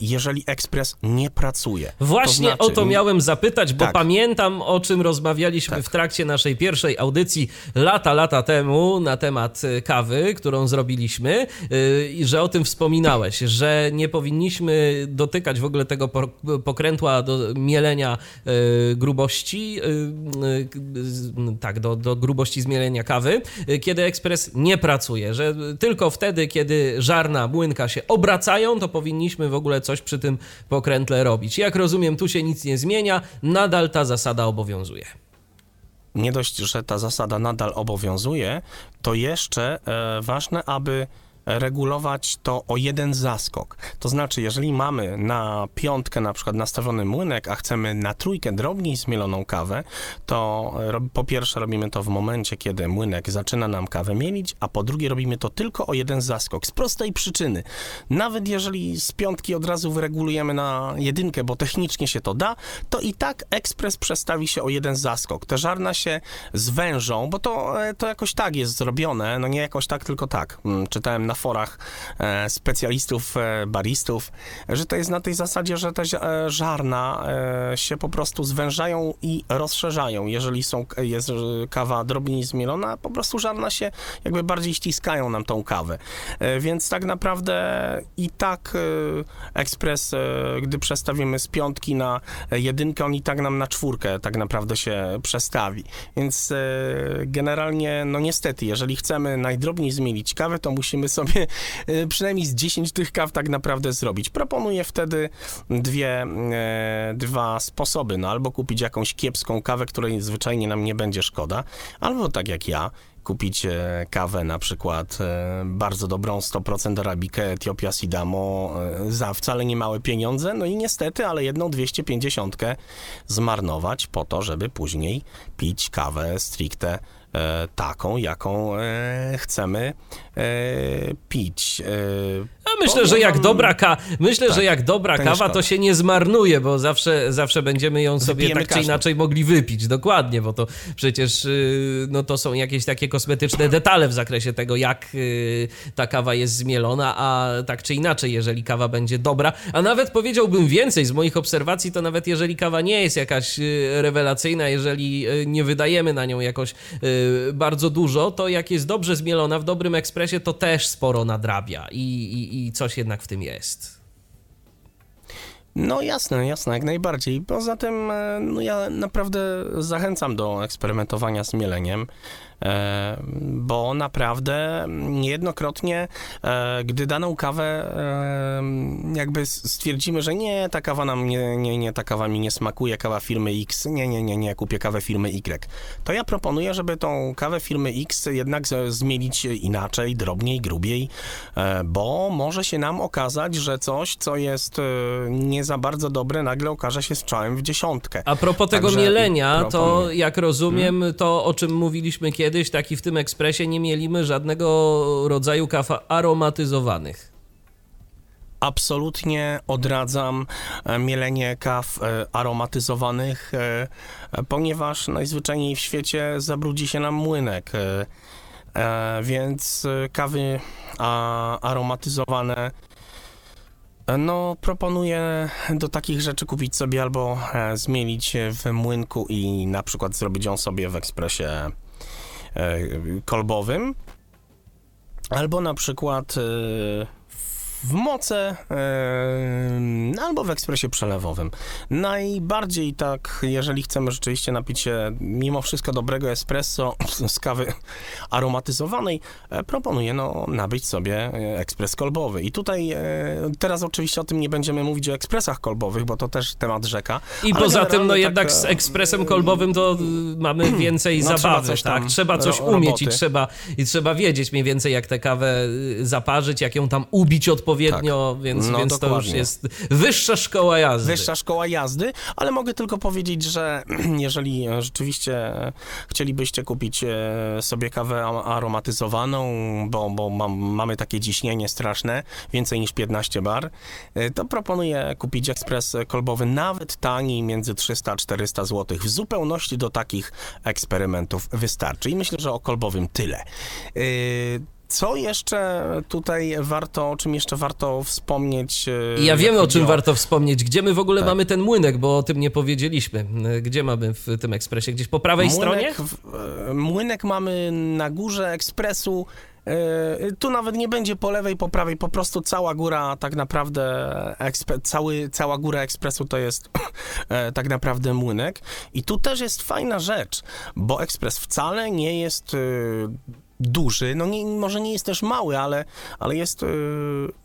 jeżeli ekspres nie pracuje. Właśnie to znaczy, o to miałem zapytać, bo Tak. pamiętam o czym rozmawialiśmy Tak. w trakcie naszej pierwszej audycji lata, lata temu na temat y, kawy, którą zrobiliśmy y, i że o tym wspominałeś, że nie powinniśmy dotykać w ogóle tego po- pokrętła do mielenia grubości, tak, do, do grubości zmielenia kawy, kiedy ekspres nie pracuje, że tylko wtedy, kiedy żarna młynka się obracają, to powinniśmy w ogóle coś przy tym pokrętle robić. Jak rozumiem, tu się nic nie zmienia, nadal ta zasada obowiązuje. nie dość, że ta zasada nadal obowiązuje, to jeszcze e, ważne, aby regulować to o jeden zaskok. To znaczy, jeżeli mamy na piątkę na przykład nastawiony młynek, a chcemy na trójkę drobniej zmieloną kawę, to e, po pierwsze robimy to w momencie, kiedy młynek zaczyna nam kawę mielić, a po drugie robimy to tylko o jeden zaskok. Z prostej przyczyny. Nawet jeżeli z piątki od razu wyregulujemy na jedynkę, bo technicznie się to da, to i tak ekspres przestawi się o jeden zaskok. Te żarna się zwężą, bo to, e, to jakoś tak jest zrobione, no nie jakoś tak, tylko tak. Mm, Czytałem na forach e, specjalistów, e, baristów, że to jest na tej zasadzie, że te żarna e, się po prostu zwężają i rozszerzają. Jeżeli są, jest kawa drobniej zmielona, po prostu żarna się jakby bardziej ściskają nam tą kawę. Więc tak naprawdę i tak ekspres, gdy przestawimy z piątki na jedynkę, on i tak nam na czwórkę tak naprawdę się przestawi. Więc generalnie, no niestety, jeżeli chcemy najdrobniej zmielić kawę, to musimy sobie e, przynajmniej z 10 tych kaw tak naprawdę zrobić. Proponuję wtedy dwie, e, dwa sposoby. No albo kupić jakąś kiepską kawę, której zwyczajnie nam nie będzie szkoda, albo tak jak ja, kupić e, kawę na przykład e, bardzo dobrą 100% arabikę Etiopia Sidamo za wcale nie małe pieniądze, no i niestety, ale jedną 250 zmarnować po to, żeby później pić kawę stricte taką, jaką chcemy pić. E, myślę, że jak dobra, ka myślę, Tak, że jak dobra to kawa, to się nie zmarnuje, bo zawsze, zawsze będziemy ją sobie Wypijemy tak czy inaczej mogli wypić. Dokładnie, bo to przecież yy, no to są jakieś takie kosmetyczne detale w zakresie tego, jak yy, ta kawa jest zmielona, a tak czy inaczej, jeżeli kawa będzie dobra, a nawet powiedziałbym więcej z moich obserwacji, to nawet jeżeli kawa nie jest jakaś yy, rewelacyjna, jeżeli nie wydajemy na nią jakoś bardzo dużo, to jak jest dobrze zmielona w dobrym ekspresie, to też sporo nadrabia i, i, i coś jednak w tym jest. No jasne, jasne, jak najbardziej. Poza tym e, no ja naprawdę zachęcam do eksperymentowania z mieleniem, bo naprawdę niejednokrotnie, e, gdy daną kawę e, jakby stwierdzimy, że nie, ta kawa nam nie, nie, nie, ta kawa mi nie smakuje, kawa firmy X, nie, nie, nie, nie, kupię kawę firmy Y, to ja proponuję, żeby tą kawę firmy X jednak z- zmielić inaczej, drobniej, grubiej, e, bo może się nam okazać, że coś, co jest e, nie za bardzo dobre, nagle okaże się strzałem w dziesiątkę. A propos tego Także mielenia, to jak rozumiem, to o czym mówiliśmy kiedyś, tak i w tym ekspresie nie mielimy żadnego rodzaju kaw aromatyzowanych. Absolutnie odradzam e, mielenie kaw e, aromatyzowanych, e, ponieważ najzwyczajniej w świecie zabrudzi się nam młynek. Więc kawy aromatyzowane no, proponuję do takich rzeczy kupić sobie albo zmielić w młynku i na przykład zrobić ją sobie w ekspresie kolbowym, albo na przykład e, w moce e, albo w ekspresie przelewowym. Najbardziej tak, jeżeli chcemy rzeczywiście napić się mimo wszystko dobrego espresso z kawy aromatyzowanej, e, proponuję no, nabyć sobie e, ekspres kolbowy. I tutaj e, teraz oczywiście o tym nie będziemy mówić o ekspresach kolbowych, bo to też temat rzeka. I poza tym, no jednak tak, z ekspresem kolbowym to y, mamy więcej No, trzeba zabawy, coś tak? Trzeba coś umieć i trzeba, i trzeba wiedzieć mniej więcej, jak tę kawę y, zaparzyć, jak ją tam ubić odpowiednio, więc, No, więc to już jest wyższa szkoła jazdy. Wyższa szkoła jazdy, ale mogę tylko powiedzieć, że jeżeli rzeczywiście chcielibyście kupić e, sobie kawę aromatyzowaną, bo, bo mam, mamy takie ciśnienie straszne, więcej niż 15 bar, e, to proponuję kupić ekspres kolbowy nawet taniej, między 300 a 400 zł. W zupełności do takich eksperymentów wystarczy. I myślę, że o kolbowym tyle. E, Co jeszcze tutaj warto, o czym jeszcze warto wspomnieć? e, ja wiem, o czym warto wspomnieć. Gdzie my w ogóle Tak. mamy ten młynek, bo o tym nie powiedzieliśmy. Y, Gdzie mamy w tym ekspresie? Gdzieś po prawej stronie? Młynek, w- e, młynek mamy na górze ekspresu. e, Tu nawet nie będzie po lewej, po prawej, po prostu cała góra tak naprawdę, ekspe, cały, cała góra ekspresu to jest e, tak naprawdę młynek. I tu też jest fajna rzecz, bo ekspres wcale nie jest e, duży, no nie, może nie jest też mały, ale, ale jest e,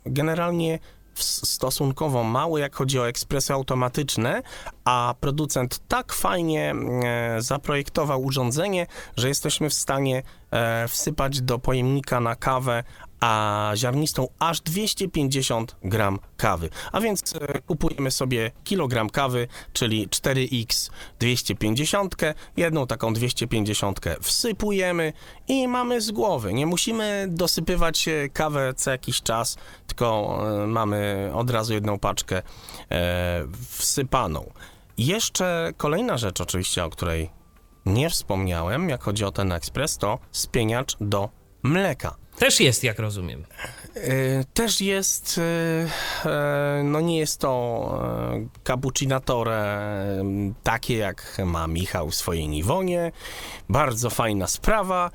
generalnie stosunkowo mały, jak chodzi o ekspresy automatyczne, a producent tak fajnie e, zaprojektował urządzenie, że jesteśmy w stanie wsypać do pojemnika na kawę a ziarnistą aż 250 gram kawy. A więc e, kupujemy sobie kilogram kawy, czyli 4x 250, jedną taką 250 wsypujemy i mamy z głowy. Nie musimy dosypywać e, kawę co jakiś czas, tylko e, mamy od razu jedną paczkę e, wsypaną. Jeszcze kolejna rzecz oczywiście, o której nie wspomniałem, jak chodzi o ten ekspres, to spieniacz do mleka. Też jest, jak rozumiem. E, Też jest, e, e, no nie jest to cappuccinatore takie jak ma Michał w swojej Niwonie. Bardzo fajna sprawa,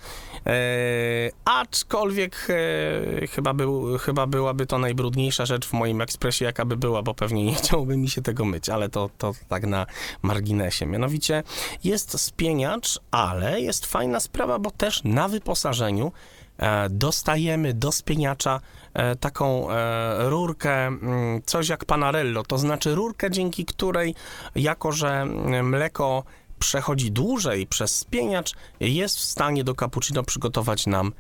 aczkolwiek e, chyba, był, chyba byłaby to najbrudniejsza rzecz w moim ekspresie, jaka by była, bo pewnie nie chciałoby mi się tego myć, ale to, to tak na marginesie. Mianowicie jest spieniacz, ale jest fajna sprawa, bo też na wyposażeniu e, dostajemy do spieniacza e, taką e, rurkę, mm, coś jak panarello, to znaczy rurkę, dzięki której, jako że mm, mleko przechodzi dłużej przez spieniacz, jest w stanie do cappuccino przygotować nam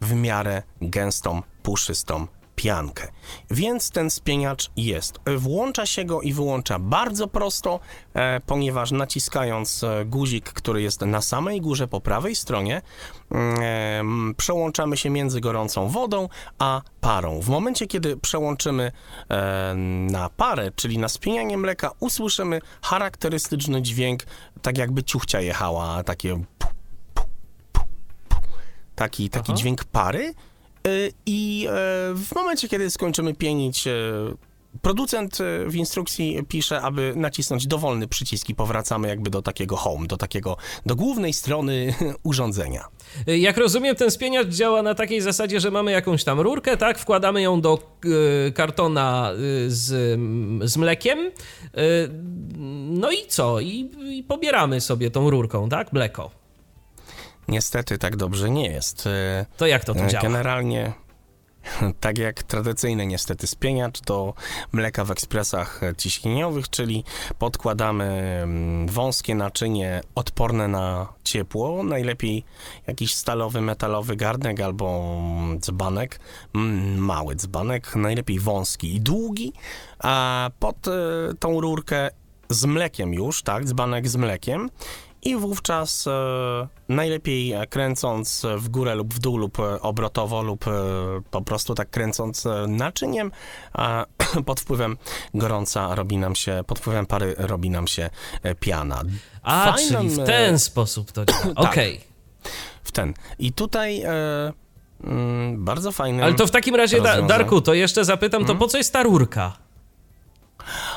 w miarę gęstą, puszystą piankę. Więc ten spieniacz jest. Włącza się go i wyłącza bardzo prosto, e, ponieważ naciskając e, guzik, który jest na samej górze po prawej stronie, mm, e, przełączamy się między gorącą wodą a parą. W momencie, kiedy przełączymy na parę, czyli na spienianie mleka, usłyszymy charakterystyczny dźwięk, tak jakby ciuchcia jechała, takie taki, taki Aha. dźwięk pary. Y, I e, w momencie, kiedy skończymy pienić, e, producent e, w instrukcji pisze, aby nacisnąć dowolny przycisk i powracamy jakby do takiego home, do takiego, do głównej strony urządzenia. Jak rozumiem, ten spieniacz działa na takiej zasadzie, że mamy jakąś tam rurkę, tak? Wkładamy ją do e, kartona z, z mlekiem. no i co? I, I pobieramy sobie tą rurką, tak? Mleko. Niestety tak dobrze nie jest. E, To jak to tu E, działa? Generalnie, tak jak tradycyjny niestety spieniacz do mleka w ekspresach ciśnieniowych, czyli podkładamy mm, wąskie naczynie odporne na ciepło, najlepiej jakiś stalowy, metalowy garnek albo dzbanek, mm, mały dzbanek, najlepiej wąski i długi, a pod e, tą rurkę z mlekiem już, tak, dzbanek z mlekiem i wówczas e, najlepiej kręcąc w górę lub w dół lub e, obrotowo lub e, po prostu tak kręcąc naczyniem, a pod wpływem gorąca robi nam się, pod wpływem pary robi nam się piana. A, czyli w ten sposób to działa. Okej. W ten. I tutaj e, mm, bardzo fajny. Ale to w takim razie, da. Darku, to jeszcze zapytam, to po co jest ta rurka?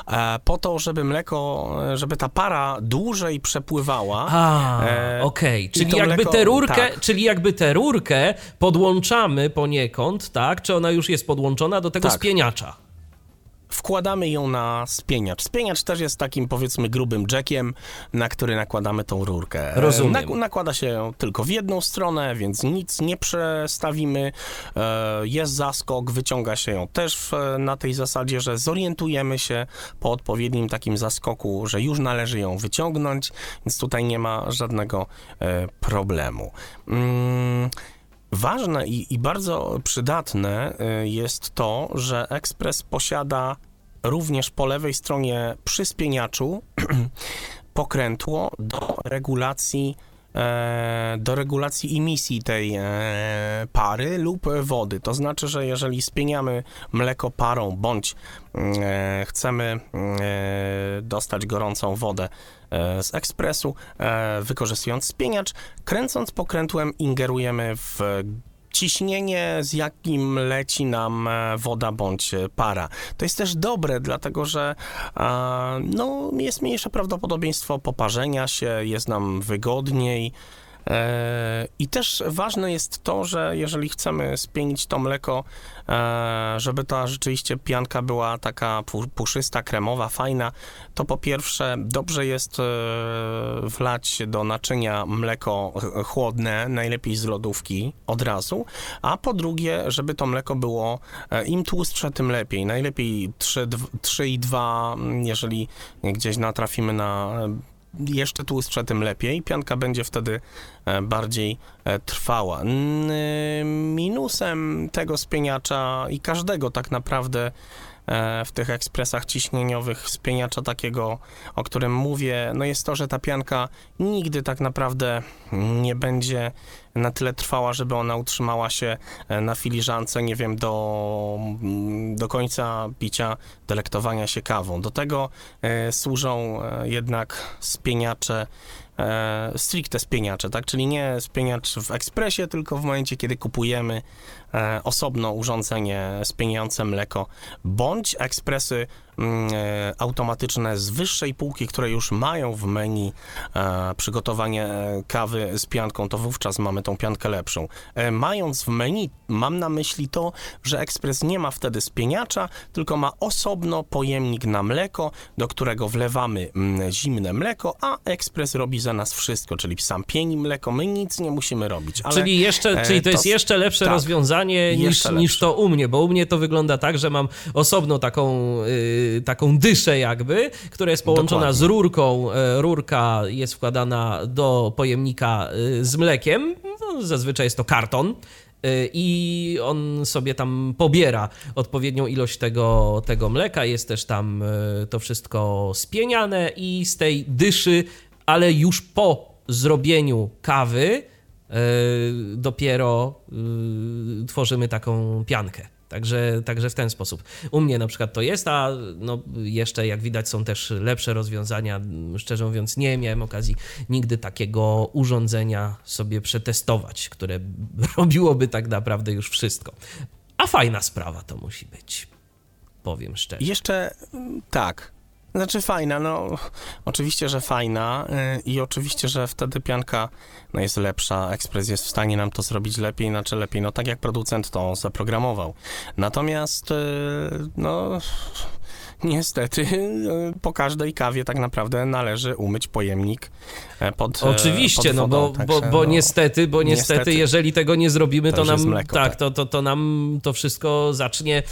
E, po to, żeby mleko, e, żeby ta para dłużej przepływała. A, E, okej. i Czyli jakby mleko- tę rurkę, tak. czyli jakby tę rurkę podłączamy poniekąd, tak? Czy ona już jest podłączona do tego Tak. spieniacza? Wkładamy ją na spieniacz. Spieniacz też jest takim powiedzmy grubym jackiem, na który nakładamy tą rurkę. E, Rozumiem. Nak- nakłada się ją tylko w jedną stronę, więc nic nie przestawimy. E, Jest zaskok, wyciąga się ją też w, na tej zasadzie, że zorientujemy się po odpowiednim takim zaskoku, że już należy ją wyciągnąć, więc tutaj nie ma żadnego e, problemu. Ważne i, i bardzo przydatne y, jest to, że Express posiada również po lewej stronie przy spieniaczu pokrętło do regulacji do regulacji emisji tej e, pary lub wody. To znaczy, że jeżeli spieniamy mleko parą bądź e, chcemy e, dostać gorącą wodę e, z ekspresu, e, wykorzystując spieniacz, kręcąc pokrętłem ingerujemy w ciśnienie, z jakim leci nam e, woda bądź e, para. To jest też dobre, dlatego że no, jest mniejsze prawdopodobieństwo poparzenia się, jest nam wygodniej. E, I też ważne jest to, że jeżeli chcemy spienić to mleko, e, żeby ta rzeczywiście pianka była taka pu- puszysta, kremowa, fajna, to po pierwsze dobrze jest e, wlać do naczynia mleko ch- chłodne, najlepiej z lodówki od razu, a po drugie, żeby to mleko było im tłustsze, tym lepiej. Najlepiej 3,2, jeżeli gdzieś natrafimy na jeszcze tłustsze, tym lepiej. Pianka będzie wtedy e, bardziej e, trwała. Y, Minusem tego spieniacza i każdego tak naprawdę e, w tych ekspresach ciśnieniowych spieniacza takiego, o którym mówię, no jest to, że ta pianka nigdy tak naprawdę nie będzie na tyle trwała, żeby ona utrzymała się e, na filiżance, nie wiem, do, mm, do końca picia, delektowania się kawą. Do tego e, służą e, jednak spieniacze, e, stricte spieniacze, tak? Czyli nie spieniacz w ekspresie, tylko w momencie, kiedy kupujemy e, osobno urządzenie spieniające mleko, bądź ekspresy mm, e, automatyczne z wyższej półki, które już mają w menu e, przygotowanie e, kawy z pianką, to wówczas mamy tą piankę lepszą. E, mając w menu, mam na myśli to, że ekspres nie ma wtedy spieniacza, tylko ma osobno pojemnik na mleko, do którego wlewamy mm, zimne mleko, a ekspres robi za nas wszystko, czyli sam pieni mleko, my nic nie musimy robić. Ale czyli jeszcze, e, czyli to, to jest jeszcze lepsze tak. rozwiązanie niż, niż to u mnie, bo u mnie to wygląda tak, że mam osobno taką, y, taką dyszę jakby, która jest połączona Dokładnie. z rurką. E, Rurka jest wkładana do pojemnika y, z mlekiem, no, zazwyczaj jest to karton. y, i on sobie tam pobiera odpowiednią ilość tego, tego mleka. Jest też tam y, to wszystko spieniane i z tej dyszy, ale już po zrobieniu kawy, dopiero tworzymy taką piankę. Także, także w ten sposób. U mnie na przykład to jest, a no jeszcze jak widać są też lepsze rozwiązania. Szczerze mówiąc, nie miałem okazji nigdy takiego urządzenia sobie przetestować, które robiłoby tak naprawdę już wszystko. A fajna sprawa to musi być. Powiem szczerze. Jeszcze tak. Znaczy fajna, no oczywiście, że fajna yy, i oczywiście, że wtedy pianka no, jest lepsza, Express jest w stanie nam to zrobić lepiej, znaczy lepiej, no tak jak producent to zaprogramował. Natomiast yy, no niestety yy, po każdej kawie tak naprawdę należy umyć pojemnik e, pod Oczywiście, pod no bo, także, bo, bo no, niestety, bo niestety, niestety, jeżeli tego nie zrobimy, to, to nam mleko, tak, tak. To, to, to nam to wszystko zacznie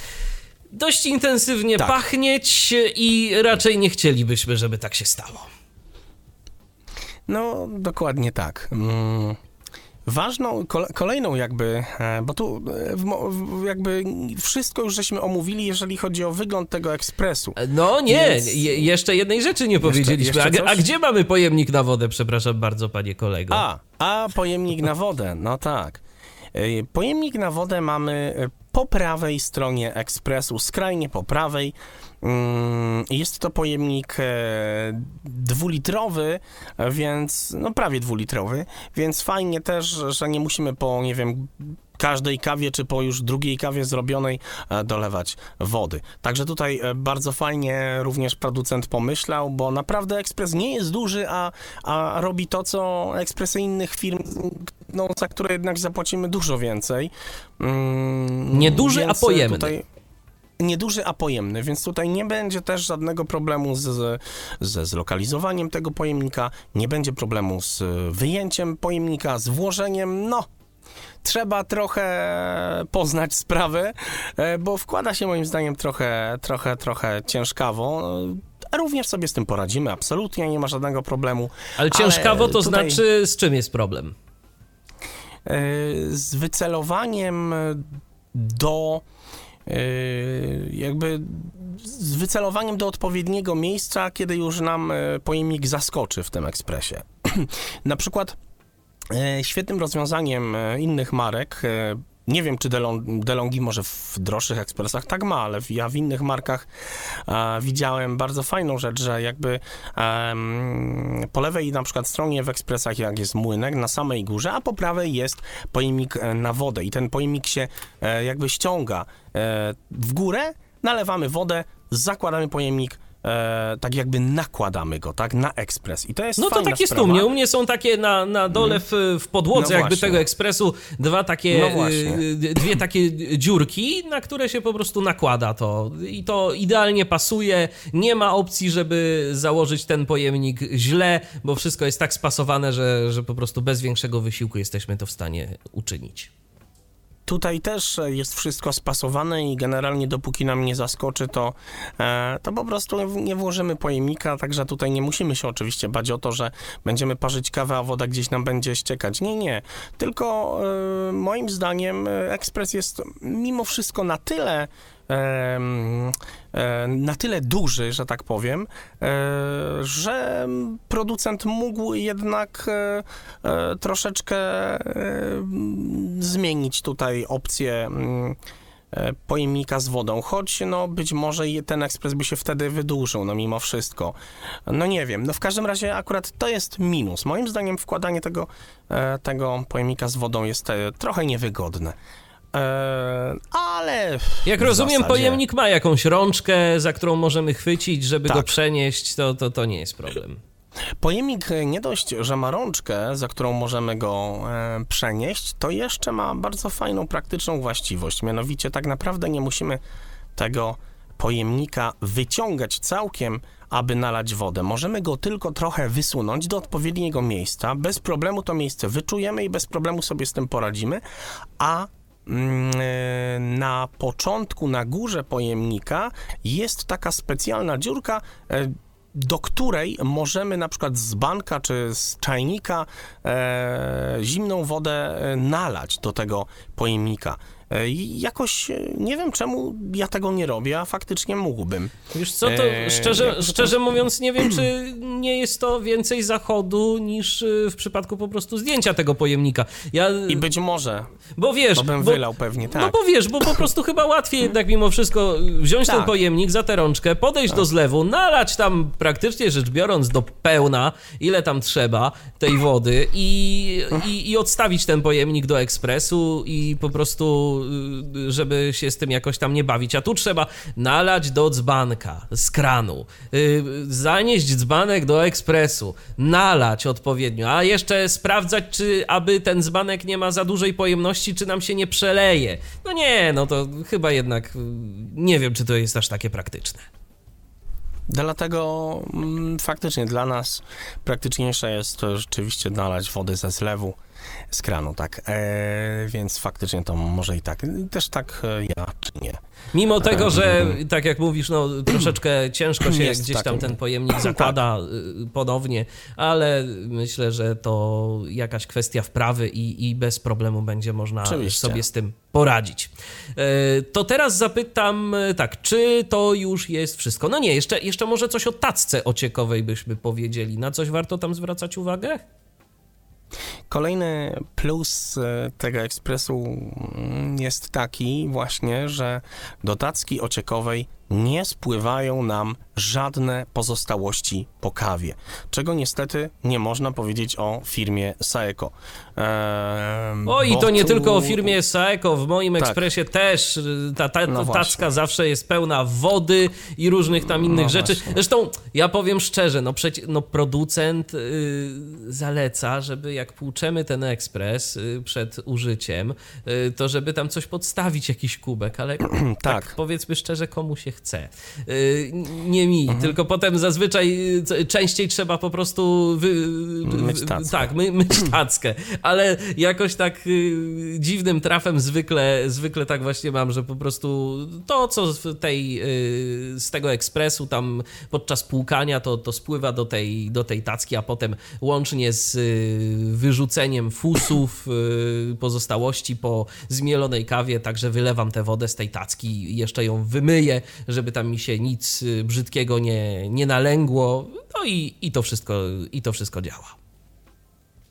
dość intensywnie tak. pachnieć i raczej nie chcielibyśmy, żeby tak się stało. No, dokładnie tak. Mm. Ważną, kolejną jakby, e, bo tu e, jakby wszystko już żeśmy omówili, jeżeli chodzi o wygląd tego ekspresu. E, no nie, Więc... je, jeszcze jednej rzeczy nie powiedzieliśmy. Jeszcze, jeszcze a, a, gdzie mamy pojemnik na wodę, przepraszam bardzo, panie kolego? A, a pojemnik na wodę, no tak. Pojemnik na wodę mamy po prawej stronie ekspresu, skrajnie po prawej. Mm, jest to pojemnik e, dwulitrowy, więc no prawie dwulitrowy, więc fajnie też, że nie musimy po, nie wiem, każdej kawie, czy po już drugiej kawie zrobionej e, dolewać wody. Także tutaj e, bardzo fajnie również producent pomyślał, bo naprawdę ekspres nie jest duży, a, a robi to, co ekspresy innych firm, no, za które jednak zapłacimy dużo więcej. Mm, Nieduży, a pojemny. Tutaj nieduży, a pojemny, więc tutaj nie będzie też żadnego problemu z, ze zlokalizowaniem tego pojemnika, nie będzie problemu z wyjęciem pojemnika, z włożeniem, no trzeba trochę poznać sprawę, e, bo wkłada się moim zdaniem trochę, trochę, trochę ciężkawo. Również sobie z tym poradzimy, absolutnie nie ma żadnego problemu. Ale ciężkawo to tutaj... znaczy z czym jest problem? E, z wycelowaniem do e, jakby z wycelowaniem do odpowiedniego miejsca, kiedy już nam pojemnik zaskoczy w tym ekspresie. Na przykład E, świetnym rozwiązaniem e, innych marek, e, nie wiem, czy DeLonghi może w droższych ekspresach tak ma, ale ja w innych markach widziałem bardzo fajną rzecz, że jakby po lewej na przykład stronie w ekspresach jak jest młynek na samej górze, a po prawej jest pojemnik na wodę. I ten pojemnik się jakby ściąga w górę, nalewamy wodę, zakładamy pojemnik, e, tak jakby nakładamy go, tak, na ekspres. I to jest No to tak jest u mnie. U mnie są takie na, na dole w, w podłodze no jakby tego ekspresu dwa takie, no y, dwie takie dziurki, na które się po prostu nakłada to. I to idealnie pasuje. Nie ma opcji, żeby założyć ten pojemnik źle, bo wszystko jest tak spasowane, że, że po prostu bez większego wysiłku jesteśmy to w stanie uczynić. Tutaj też jest wszystko spasowane i generalnie dopóki nam nie zaskoczy, to, e, to po prostu nie włożymy pojemnika, także tutaj nie musimy się oczywiście bać o to, że będziemy parzyć kawę, a woda gdzieś nam będzie ściekać. Nie, nie. Tylko e, moim zdaniem e, ekspres jest mimo wszystko na tyle na tyle duży, że tak powiem, że producent mógł jednak troszeczkę zmienić tutaj opcję e, pojemnika z wodą, choć no być może ten ekspres by się wtedy wydłużył, no mimo wszystko. No nie wiem, no w każdym razie akurat to jest minus. Moim zdaniem wkładanie tego, e, tego pojemnika z wodą jest e, trochę niewygodne. Ale. Jak rozumiem, zasadzie... pojemnik ma jakąś rączkę, za którą możemy chwycić, żeby tak. go przenieść, to, to, to nie jest problem. Pojemnik nie dość, że ma rączkę, za którą możemy go e, przenieść, to jeszcze ma bardzo fajną, praktyczną właściwość. Mianowicie tak naprawdę nie musimy tego pojemnika wyciągać całkiem, aby nalać wodę. Możemy go tylko trochę wysunąć do odpowiedniego miejsca. Bez problemu to miejsce wyczujemy i bez problemu sobie z tym poradzimy, a na początku, na górze pojemnika jest taka specjalna dziurka, e, do której możemy na przykład z banka czy z czajnika e, zimną wodę e, nalać do tego pojemnika. E, I jakoś e, nie wiem czemu ja tego nie robię, a faktycznie mógłbym. Wiesz co, to Eee, szczerze, to- szczerze mówiąc nie wiem, czy nie jest to więcej zachodu niż w przypadku po prostu zdjęcia tego pojemnika. Ja, I być może, bo wiesz, to bym bo, wylał pewnie, No tak. bo wiesz, bo po prostu chyba łatwiej jednak mimo wszystko wziąć ten Tak. pojemnik za tę rączkę, podejść do zlewu, nalać tam praktycznie rzecz biorąc do pełna, ile tam trzeba tej wody i, i, i odstawić ten pojemnik do ekspresu i po prostu, żeby się z tym jakoś tam nie bawić. A tu trzeba nalać do dzbanka z kranu, y, zanieść dzbanek do ekspresu, nalać odpowiednio, a jeszcze sprawdzać, czy aby ten dzbanek nie ma za dużej pojemności, czy nam się nie przeleje. No nie, no to chyba jednak y, nie wiem, czy to jest aż takie praktyczne. Dlatego mm, faktycznie dla nas praktyczniejsze jest to rzeczywiście nalać wody ze zlewu z kranu, tak. E, więc faktycznie to może i tak. Też tak e, ja czynię. Mimo tego, że tak jak mówisz, no troszeczkę ciężko się Jest gdzieś tam takim- ten pojemnik zakłada y, ponownie, ale myślę, że to jakaś kwestia wprawy i, i bez problemu będzie można Oczywiście. sobie z tym poradzić. E, To teraz zapytam e, tak, czy to już jest wszystko? No nie, jeszcze, jeszcze może coś o tacce ociekowej byśmy powiedzieli. Na coś warto tam zwracać uwagę? Kolejny plus e, tego ekspresu mm, jest taki właśnie, że do tacki ociekowej nie spływają nam żadne pozostałości po kawie, czego niestety nie można powiedzieć o firmie Saeco. Ehm, O i to nie tu- tylko o firmie Saeco, w moim Tak. ekspresie też y, ta, ta, No ta tacka zawsze jest pełna wody i różnych tam innych No rzeczy. właśnie. Zresztą ja powiem szczerze, no przecież no producent y, zaleca, żeby jak płuczemy ten ekspres y, przed użyciem, y, to żeby tam coś podstawić, jakiś kubek, ale tak. Tak. powiedzmy szczerze, komu się chce. Y, nie mi, Mhm. tylko potem zazwyczaj częściej trzeba po prostu wy, Myć tackę. tak, my, myć tackę, ale jakoś tak y, dziwnym trafem zwykle, zwykle tak właśnie mam, że po prostu to, co w tej, y, z tego ekspresu tam podczas płukania, to, to spływa do tej, do tej tacki, a potem łącznie z wyrzuceniem fusów, pozostałości po zmielonej kawie, także wylewam tę wodę z tej tacki i jeszcze ją wymyję, żeby tam mi się nic y, brzydkiego nie, nie nalęgło, no i, i, to wszystko, i to wszystko działa.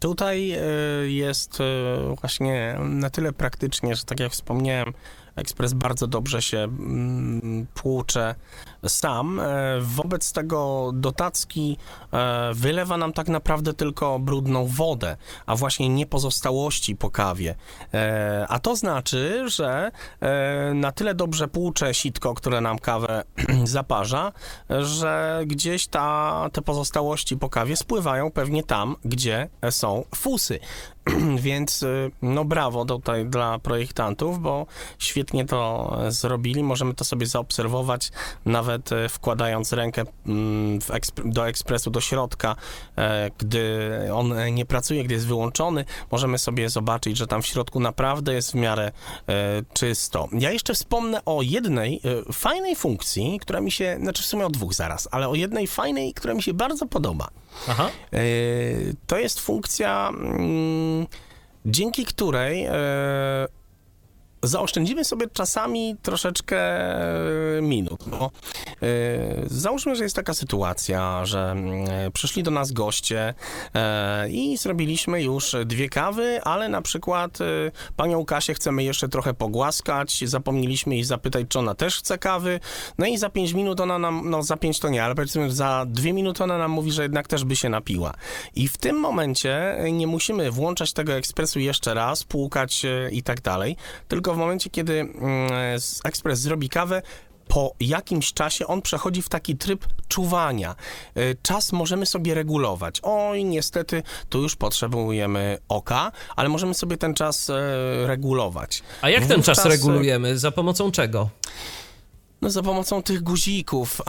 Tutaj e, jest e, właśnie na tyle praktycznie, że tak jak wspomniałem, ekspres bardzo dobrze się mm, płucze sam. E, Wobec tego do tacki e, wylewa nam tak naprawdę tylko brudną wodę, a właśnie nie pozostałości po kawie. E, A to znaczy, że na tyle dobrze płucze sitko, które nam kawę zaparza, że gdzieś ta, te pozostałości po kawie spływają pewnie tam, gdzie są fusy. Więc y, no brawo tutaj dla projektantów, bo świetnie to e, zrobili. Możemy to sobie zaobserwować, nawet e, wkładając rękę mm, do ekspresu, do środka, e, gdy on nie pracuje, gdy jest wyłączony, możemy sobie zobaczyć, że tam w środku naprawdę jest w miarę czysto. Ja jeszcze wspomnę o jednej fajnej funkcji, która mi się, znaczy w sumie o dwóch zaraz, ale o jednej fajnej, która mi się bardzo podoba. Aha. E, To jest funkcja, mm, dzięki której e, zaoszczędzimy sobie czasami troszeczkę e, minut. Bo, e, załóżmy, że jest taka sytuacja, że e, przyszli do nas goście i zrobiliśmy już dwie kawy, ale na przykład panią Kasię chcemy jeszcze trochę pogłaskać, zapomnieliśmy jej zapytać, czy ona też chce kawy, no i za pięć minut ona nam, no za pięć to nie, ale powiedzmy za dwie minuty ona nam mówi, że jednak też by się napiła. I w tym momencie nie musimy włączać tego ekspresu jeszcze raz, płukać i tak dalej, tylko w momencie, kiedy mm, ekspres zrobi kawę, po jakimś czasie on przechodzi w taki tryb czuwania. E, Czas możemy sobie regulować. Oj, niestety, tu już potrzebujemy oka, ale możemy sobie ten czas e, regulować. A jak ten czas Wówczas, e, regulujemy? Za pomocą czego? No za pomocą tych guzików,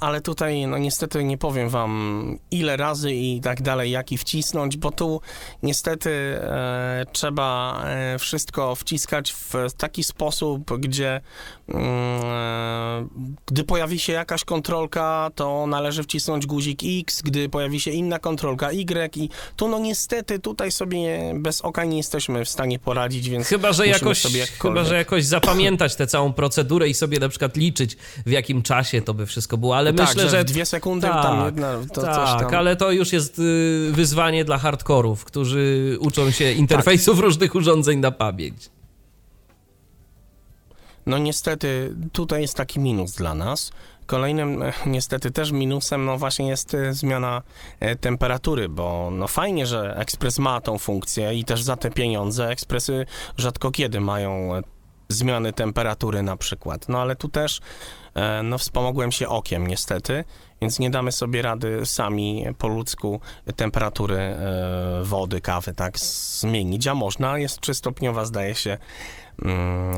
ale tutaj no niestety nie powiem wam ile razy i tak dalej, jak i wcisnąć, bo tu niestety e, trzeba e, wszystko wciskać w taki sposób, gdzie mm, e, gdy pojawi się jakaś kontrolka, to należy wcisnąć guzik X, gdy pojawi się inna kontrolka Y i tu no niestety tutaj sobie bez oka nie jesteśmy w stanie poradzić, więc Chyba, że jakoś, chyba, że jakoś zapamiętać tę całą procedurę i sobie na przykład liczyć, w jakim czasie to by wszystko było, ale tak, myślę, że że... dwie sekundy tak, tam jedna, to coś tak, tam. ale to już jest y, wyzwanie dla hardkorów, którzy uczą się interfejsów różnych urządzeń na pamięć. No niestety tutaj jest taki minus dla nas. Kolejnym e, niestety też minusem no właśnie jest e, zmiana e, temperatury, bo no fajnie, że ekspres ma tą funkcję i też za te pieniądze ekspresy rzadko kiedy mają zmiany temperatury na przykład. No ale tu też e, no wspomogłem się okiem niestety, więc nie damy sobie rady sami po ludzku temperatury e, wody, kawy tak zmienić, a można, jest trzystopniowa zdaje się mm,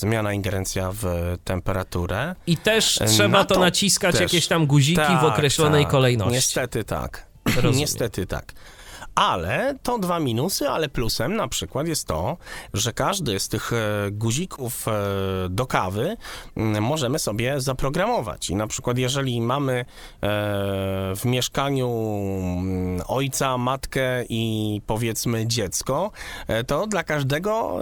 zmiana ingerencja w temperaturę. I też E, trzeba to to naciskać też. jakieś tam guziki w Tak, określonej tak. kolejności. Niestety tak. Rozumiem. Niestety tak. Ale to dwa minusy, ale plusem na przykład jest to, że każdy z tych e, guzików e, do kawy możemy sobie zaprogramować. I na przykład jeżeli mamy e, w mieszkaniu ojca, matkę i powiedzmy dziecko, to dla każdego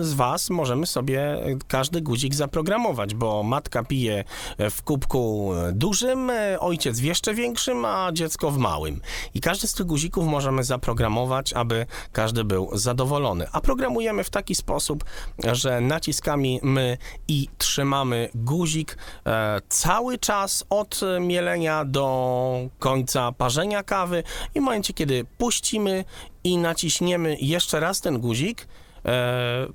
z was możemy sobie każdy guzik zaprogramować, bo matka pije w kubku dużym, ojciec w jeszcze większym, a dziecko w małym. I każdy z tych guzików możemy zaprogramować, aby każdy był zadowolony. A programujemy w taki sposób, że naciskami my i trzymamy guzik e, cały czas od mielenia do końca parzenia kawy i w momencie, kiedy puścimy i naciśniemy jeszcze raz ten guzik,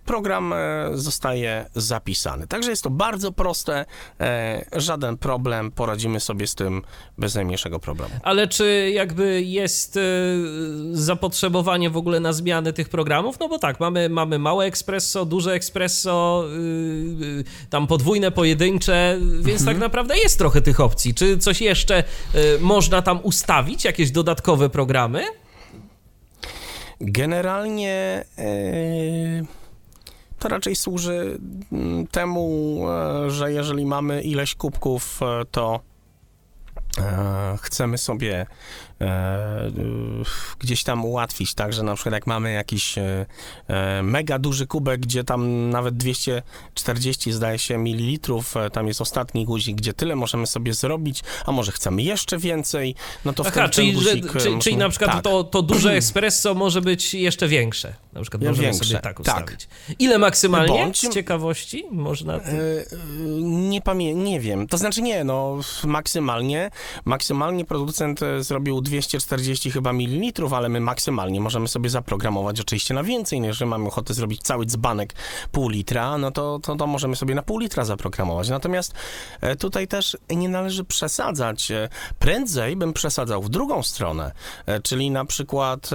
program e, zostaje zapisany. Także jest to bardzo proste, e, żaden problem, poradzimy sobie z tym bez najmniejszego problemu. Ale czy jakby jest zapotrzebowanie w ogóle na zmianę tych programów? No bo tak, mamy, mamy małe espresso, duże espresso, y, y, tam podwójne, pojedyncze, więc tak naprawdę jest trochę tych opcji. Czy coś jeszcze można tam ustawić, jakieś dodatkowe programy? Generalnie e, to raczej służy mm, temu, e, że jeżeli mamy ileś kubków, e, to chcemy sobie gdzieś tam ułatwić, tak, że na przykład jak mamy jakiś e, e, mega duży kubek, gdzie tam nawet 240 zdaje się mililitrów, e, tam jest ostatni guzik, gdzie tyle możemy sobie zrobić, a może chcemy jeszcze więcej, no to Aha, wtedy czyli, ten że, guzik e, czy, czyli na przykład tak. to, to duże espresso może być jeszcze większe. Na przykład Ja możemy większe, sobie tak tak. ustawić. Ile maksymalnie Bądź- z ciekawości można... E, e, Nie pamię- nie wiem. To znaczy nie, no maksymalnie, maksymalnie producent e, zrobił 240 chyba mililitrów, ale my maksymalnie możemy sobie zaprogramować oczywiście na więcej. Jeżeli mamy ochotę zrobić cały dzbanek pół litra, no to, to, to możemy sobie na pół litra zaprogramować. Natomiast e, tutaj też nie należy przesadzać. E, Prędzej bym przesadzał w drugą stronę, e, czyli na przykład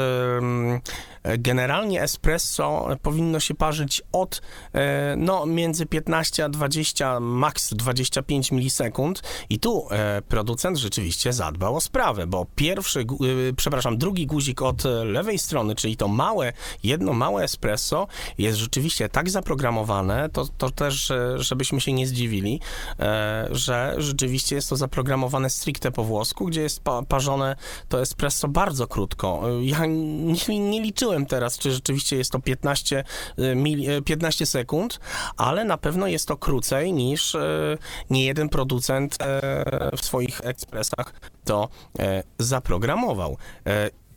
generalnie espresso powinno się parzyć od e, no, między 15 a 20, maks 25 milisekund i tu e, producent rzeczywiście zadbał o sprawę, bo pierwszy, y, przepraszam, drugi guzik od e, lewej strony, czyli to małe, jedno małe espresso jest rzeczywiście tak zaprogramowane, to, to też, e, żebyśmy się nie zdziwili, e, że rzeczywiście jest to zaprogramowane stricte po włosku, gdzie jest pa, parzone to espresso bardzo krótko. E, Ja nie, nie liczyłem teraz, czy rzeczywiście jest to 15, e, mil, e, 15 sekund, ale na pewno jest to krócej niż e, nie jeden producent e, w swoich ekspresach to e, zaprogramował.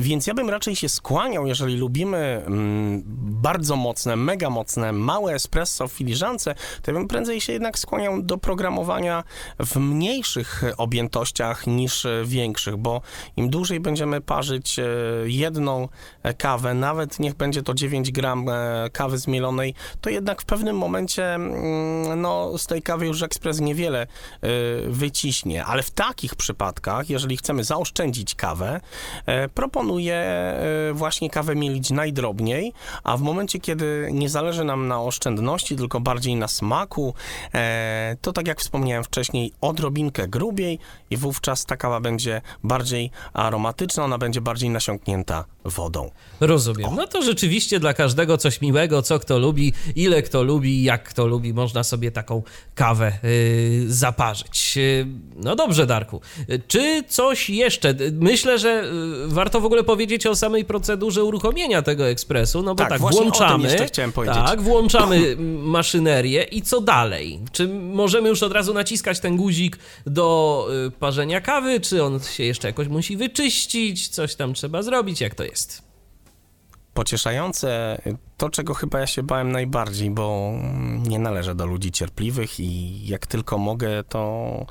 Więc ja bym raczej się skłaniał, jeżeli lubimy mm, bardzo mocne, mega mocne, małe espresso w filiżance, to ja bym prędzej się jednak skłaniał do programowania w mniejszych objętościach niż większych, bo im dłużej będziemy parzyć e, jedną kawę, nawet niech będzie to 9 gram e, kawy zmielonej, to jednak w pewnym momencie mm, no, z tej kawy już ekspres niewiele e, wyciśnie, ale w takich przypadkach, jeżeli chcemy zaoszczędzić kawę, proponuję e, właśnie kawę mielić najdrobniej, a w momencie, kiedy nie zależy nam na oszczędności, tylko bardziej na smaku, e, to tak jak wspomniałem wcześniej, odrobinkę grubiej i wówczas ta kawa będzie bardziej aromatyczna, ona będzie bardziej nasiąknięta wodą. Rozumiem. No to rzeczywiście dla każdego coś miłego, co kto lubi, ile kto lubi, jak kto lubi, można sobie taką kawę yy, zaparzyć. Yy, no dobrze, Darku. Yy, czy coś jeszcze? Myślę, że yy, warto w ogóle powiedzieć o samej procedurze uruchomienia tego ekspresu, no bo Tak, tak, włączamy. jeszcze chciałem powiedzieć. Tak, włączamy maszynerię i co dalej? Czy możemy już od razu naciskać ten guzik do yy, parzenia kawy, czy on się jeszcze jakoś musi wyczyścić, coś tam trzeba zrobić, jak to jest? pocieszające, to czego chyba ja się bałem najbardziej, bo mm, nie należę do ludzi cierpliwych i jak tylko mogę, to,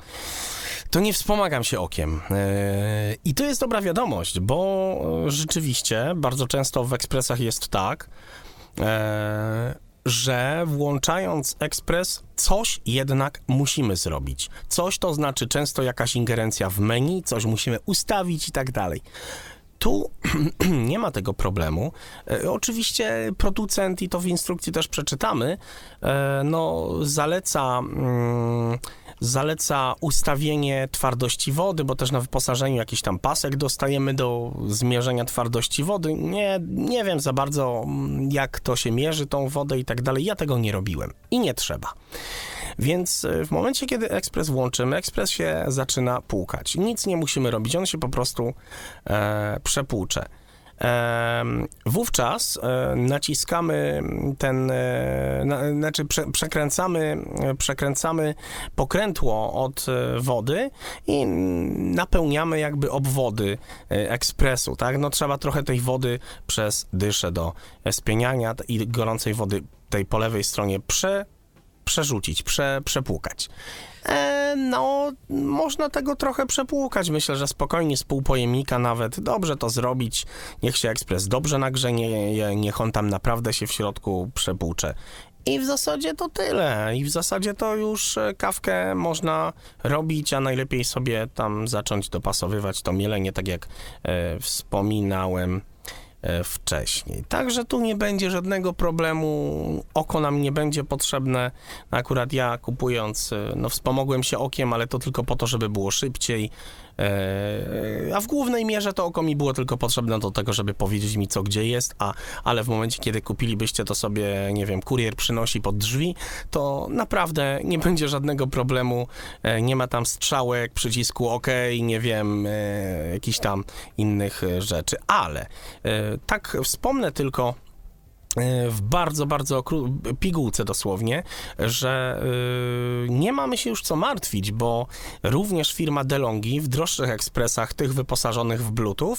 to nie wspomagam się okiem. Yy, I to jest dobra wiadomość, bo e, rzeczywiście bardzo często w ekspresach jest tak, e, że włączając ekspres, coś jednak musimy zrobić. Coś to znaczy często jakaś ingerencja w menu, coś musimy ustawić i tak dalej. Tu nie ma tego problemu. E, oczywiście producent, i to w instrukcji też przeczytamy, e, no, zaleca. Mm, Zaleca ustawienie twardości wody, bo też na wyposażeniu jakiś tam pasek dostajemy do zmierzenia twardości wody. Nie, nie wiem za bardzo, mm, jak to się mierzy, tą wodę i tak dalej. Ja tego nie robiłem i nie trzeba. Więc e, w momencie, kiedy ekspres włączymy, ekspres się zaczyna płukać. Nic nie musimy robić, on się po prostu e, przepłucze. Wówczas e, naciskamy ten, e, na, znaczy prze, przekręcamy, przekręcamy pokrętło od e, wody i napełniamy jakby obwody ekspresu, tak? No trzeba trochę tej wody przez dyszę do spieniania i gorącej wody tej po lewej stronie prze, przerzucić, prze, przepłukać. E, no, można tego trochę przepłukać. Myślę, że spokojnie z pół pojemnika nawet dobrze to zrobić. Niech się ekspres dobrze nagrzeje, niech on tam naprawdę się w środku przepłucze. I w zasadzie to tyle. I w zasadzie to już e, kawkę można robić, a najlepiej sobie tam zacząć dopasowywać to mielenie, tak jak e, wspominałem wcześniej. Także tu nie będzie żadnego problemu, oko nam nie będzie potrzebne. Akurat ja kupując, e, no wspomogłem się okiem, ale to tylko po to, żeby było szybciej. E, A w głównej mierze to oko mi było tylko potrzebne do tego, żeby powiedzieć mi co gdzie jest, a, ale w momencie, kiedy kupilibyście to sobie, nie wiem, kurier przynosi pod drzwi, to naprawdę nie będzie żadnego problemu. E, Nie ma tam strzałek, przycisku OK, nie wiem, e, jakichś tam innych rzeczy, ale tak wspomnę tylko w bardzo, bardzo pigułce dosłownie, że y, nie mamy się już co martwić, bo również firma DeLonghi w droższych ekspresach, tych wyposażonych w Bluetooth,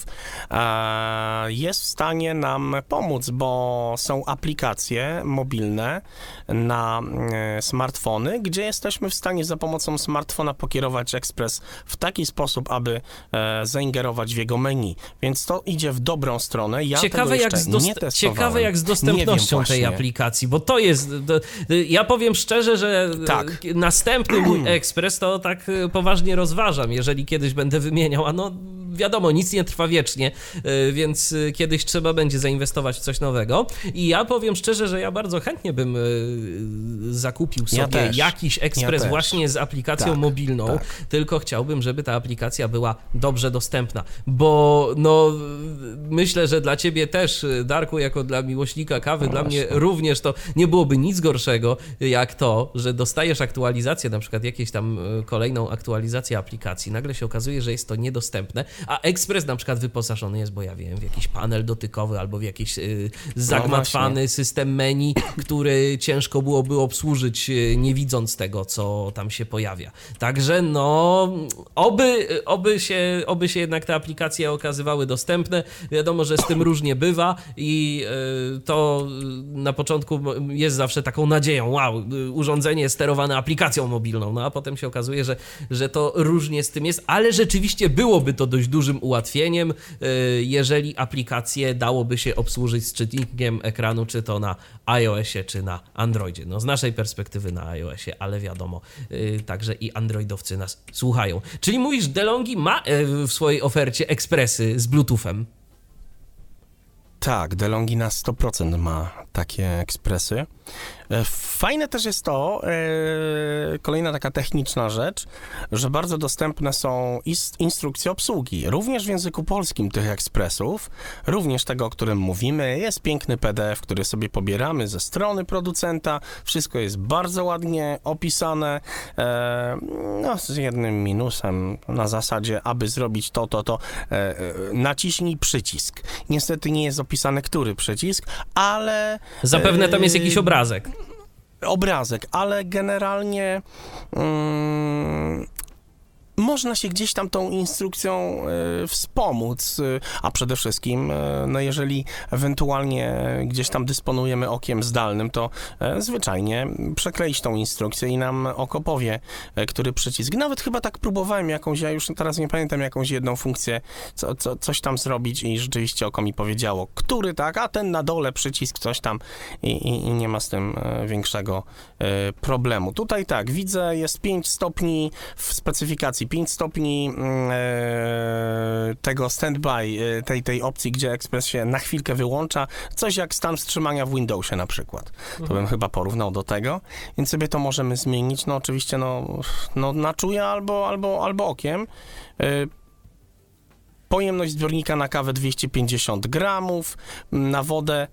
e, jest w stanie nam pomóc, bo są aplikacje mobilne na e, smartfony, gdzie jesteśmy w stanie za pomocą smartfona pokierować ekspres w taki sposób, aby e, zaingerować w jego menu. Więc to idzie w dobrą stronę. Ja ciekawe, jak nie testowałem. ciekawe jak z dostępnością tej aplikacji, bo to jest. To, ja powiem szczerze, że Tak. e, następny mój ekspres to tak e, poważnie rozważam, jeżeli kiedyś będę wymieniał, a no wiadomo, nic nie trwa wiecznie, e, więc e, kiedyś trzeba będzie zainwestować w coś nowego. I ja powiem szczerze, że ja bardzo chętnie bym e, zakupił sobie Ja jakiś ekspres też. właśnie z aplikacją Tak, mobilną, tak. tylko chciałbym, żeby ta aplikacja była dobrze dostępna, bo no myślę, że dla ciebie też, Darku, jako dla miłośnika kawy, dla mnie również to nie byłoby nic gorszego, jak to, że dostajesz aktualizację, na przykład jakieś tam kolejną aktualizację aplikacji, nagle się okazuje, że jest to niedostępne, a Express na przykład wyposażony jest, bo ja wiem, w jakiś panel dotykowy albo w jakiś y, zagmatwany system menu, który ciężko byłoby obsłużyć, y, nie widząc tego, co tam się pojawia. Także no, oby, oby, się, oby się jednak te aplikacje okazywały dostępne. Wiadomo, że z tym różnie bywa i y, to y, na początku jest zawsze taką nadzieją, wow, y, urządzenie sterowane aplikacją mobilną, no a potem się okazuje, że, że to różnie z tym jest, ale rzeczywiście byłoby to dość dużym ułatwieniem, y, jeżeli aplikację dałoby się obsłużyć z czytnikiem ekranu, czy to na iOSie, czy na Androidzie. No z naszej perspektywy na iOSie, ale wiadomo, y, także i Androidowcy nas słuchają. Czyli mówisz, DeLonghi ma y, w swojej ofercie ekspresy z Bluetoothem? Tak, DeLonghi na 100% ma takie ekspresy. E, fajne też jest to, e, kolejna taka techniczna rzecz, że bardzo dostępne są instrukcje obsługi, również w języku polskim tych ekspresów, również tego, o którym mówimy. Jest piękny PDF, który sobie pobieramy ze strony producenta. Wszystko jest bardzo ładnie opisane, e, no, z jednym minusem na zasadzie, aby zrobić to, to, to, naciśnij przycisk. Niestety nie jest opisane, który przycisk, ale Zapewne tam jest jakiś obrazek. obrazek, ale generalnie mm, można się gdzieś tam tą instrukcją e, wspomóc, e, a przede wszystkim, e, no jeżeli ewentualnie gdzieś tam dysponujemy okiem zdalnym, to zwyczajnie przekleić tą instrukcję i nam oko powie, który przycisk. Nawet chyba tak próbowałem jakąś, ja już teraz nie pamiętam jakąś jedną funkcję, co, co, coś tam zrobić i rzeczywiście oko mi powiedziało, który tak, a ten na dole przycisk, coś tam i, i, i nie ma z tym większego problemu. Tutaj tak, widzę, jest 5 stopni w specyfikacji, 5 stopni mm, e, tego standby, e, tej, tej opcji, gdzie Express się na chwilkę wyłącza, coś jak stan wstrzymania w Windowsie na przykład. To bym chyba porównał do tego, więc sobie to możemy zmienić, no oczywiście no, no na czuje albo, albo, albo okiem. E, Pojemność zbiornika na kawę 250 gramów, na wodę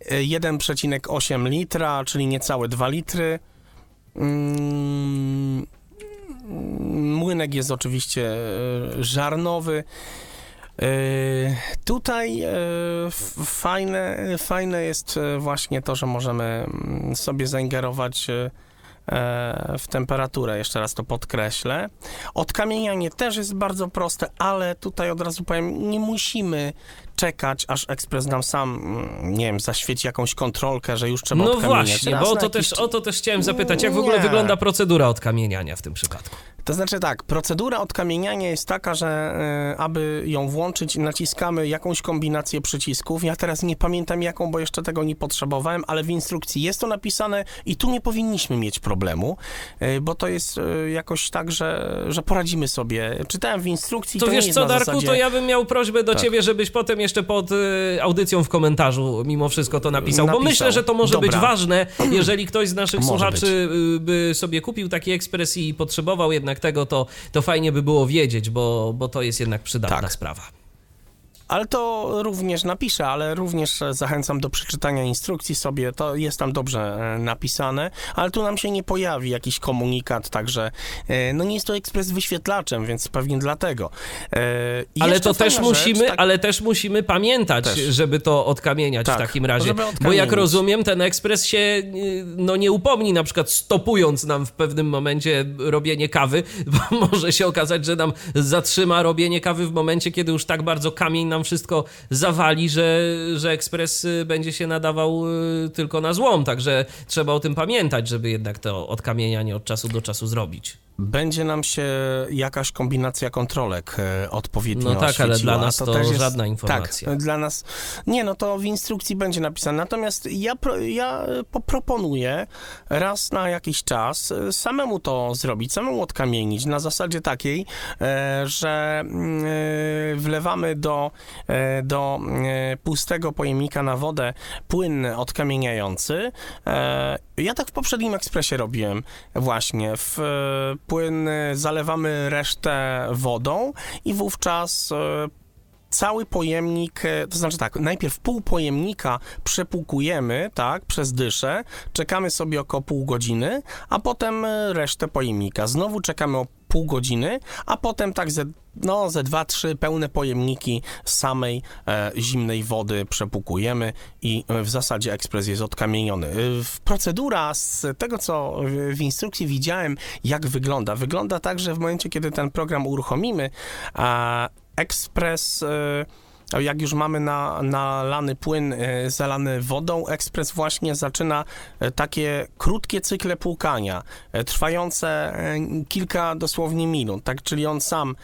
e, 1,8 litra, czyli niecałe 2 litry. Mm, Młynek jest oczywiście e, żarnowy. E, Tutaj e, fajne, fajne jest właśnie to, że możemy mm, sobie zaingerować w temperaturę, jeszcze raz to podkreślę. Odkamienianie też jest bardzo proste, ale tutaj od razu powiem, nie musimy czekać, aż ekspres nam sam, mm, nie wiem, zaświeci jakąś kontrolkę, że już trzeba No właśnie, bo o to, jakiś też, o to też chciałem zapytać, jak w ogóle Nie. wygląda procedura odkamieniania w tym przypadku? To znaczy tak, procedura odkamieniania jest taka, że e, aby ją włączyć, naciskamy jakąś kombinację przycisków. Ja teraz nie pamiętam jaką, bo jeszcze tego nie potrzebowałem, ale w instrukcji jest to napisane i tu nie powinniśmy mieć problemu, e, bo to jest e, jakoś tak, że, że poradzimy sobie. Czytałem w instrukcji, To, to, wiesz co, Darku, zasadzie... to ja bym miał prośbę do Tak. ciebie, żebyś potem jeszcze pod y, audycją w komentarzu mimo wszystko to napisał, bo Napisał. myślę, że to może być Dobra. ważne, jeżeli ktoś z naszych słuchaczy y, by sobie kupił taki ekspres i potrzebował jednak tego, to, to fajnie by było wiedzieć, bo, bo to jest jednak przydatna Tak. sprawa. Ale to również napiszę, ale również zachęcam do przeczytania instrukcji sobie, to jest tam dobrze e, napisane, ale tu nam się nie pojawi jakiś komunikat, także e, no nie jest to ekspres wyświetlaczem, więc pewnie dlatego. E, i Ale to też fajna musimy, rzecz, tak- ale też musimy pamiętać, Też. żeby to odkamieniać Tak, w takim razie. Bo jak rozumiem, ten ekspres się y, no, nie upomni, na przykład stopując nam w pewnym momencie robienie kawy, bo może się okazać, że nam zatrzyma robienie kawy w momencie, kiedy już tak bardzo kamień nam wszystko zawali, że, że ekspres y, będzie się nadawał y, tylko na złom. Także trzeba o tym pamiętać, żeby jednak to odkamienianie od czasu do czasu zrobić. Będzie nam się jakaś kombinacja kontrolek e, odpowiednio No tak, ale dla nas to też żadna informacja. Tak, dla nas... Nie, no to w instrukcji będzie napisane. Natomiast ja, ja poproponuję raz na jakiś czas e, samemu to zrobić, samemu odkamienić na zasadzie takiej, e, że mm, wlewamy do, do pustego pojemnika na wodę płyn odkamieniający. Ja tak w poprzednim ekspresie robiłem właśnie. W płyn zalewamy resztę wodą i wówczas e, cały pojemnik, e, to znaczy tak, najpierw pół pojemnika przepłukujemy, tak, przez dyszę, czekamy sobie około pół godziny, a potem e, resztę pojemnika. Znowu czekamy o pół godziny, a potem tak ze, no, ze dwa, trzy pełne pojemniki samej e, zimnej wody przepłukujemy i e, w zasadzie ekspres jest odkamieniony. Procedura z tego, co w instrukcji widziałem, jak wygląda, wygląda tak, że w momencie, kiedy ten program uruchomimy, a ekspres... E, jak już mamy na, nalany płyn e, zalany wodą, ekspres właśnie zaczyna e, takie krótkie cykle płukania, trwające kilka dosłownie minut, tak, czyli on sam,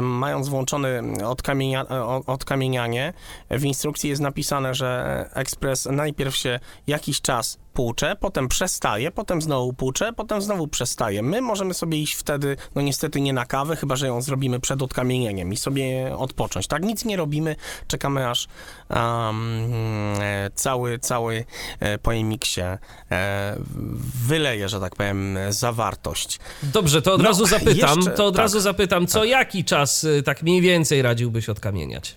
mając włączony odkamienia, odkamienianie, w instrukcji jest napisane, że ekspres najpierw się jakiś czas płucze, potem przestaje, potem znowu płucze, potem znowu przestaje. My możemy sobie iść wtedy, no niestety nie na kawę, chyba że ją zrobimy przed odkamienieniem i sobie odpocząć. Tak, nic nie robimy, czekamy aż um, cały, cały e, pojemnik się e, wyleje, że tak powiem, zawartość. Dobrze, to od No, razu zapytam, jeszcze- to od tak. razu zapytam, co jaki czas y, tak mniej więcej radziłbyś odkamieniać?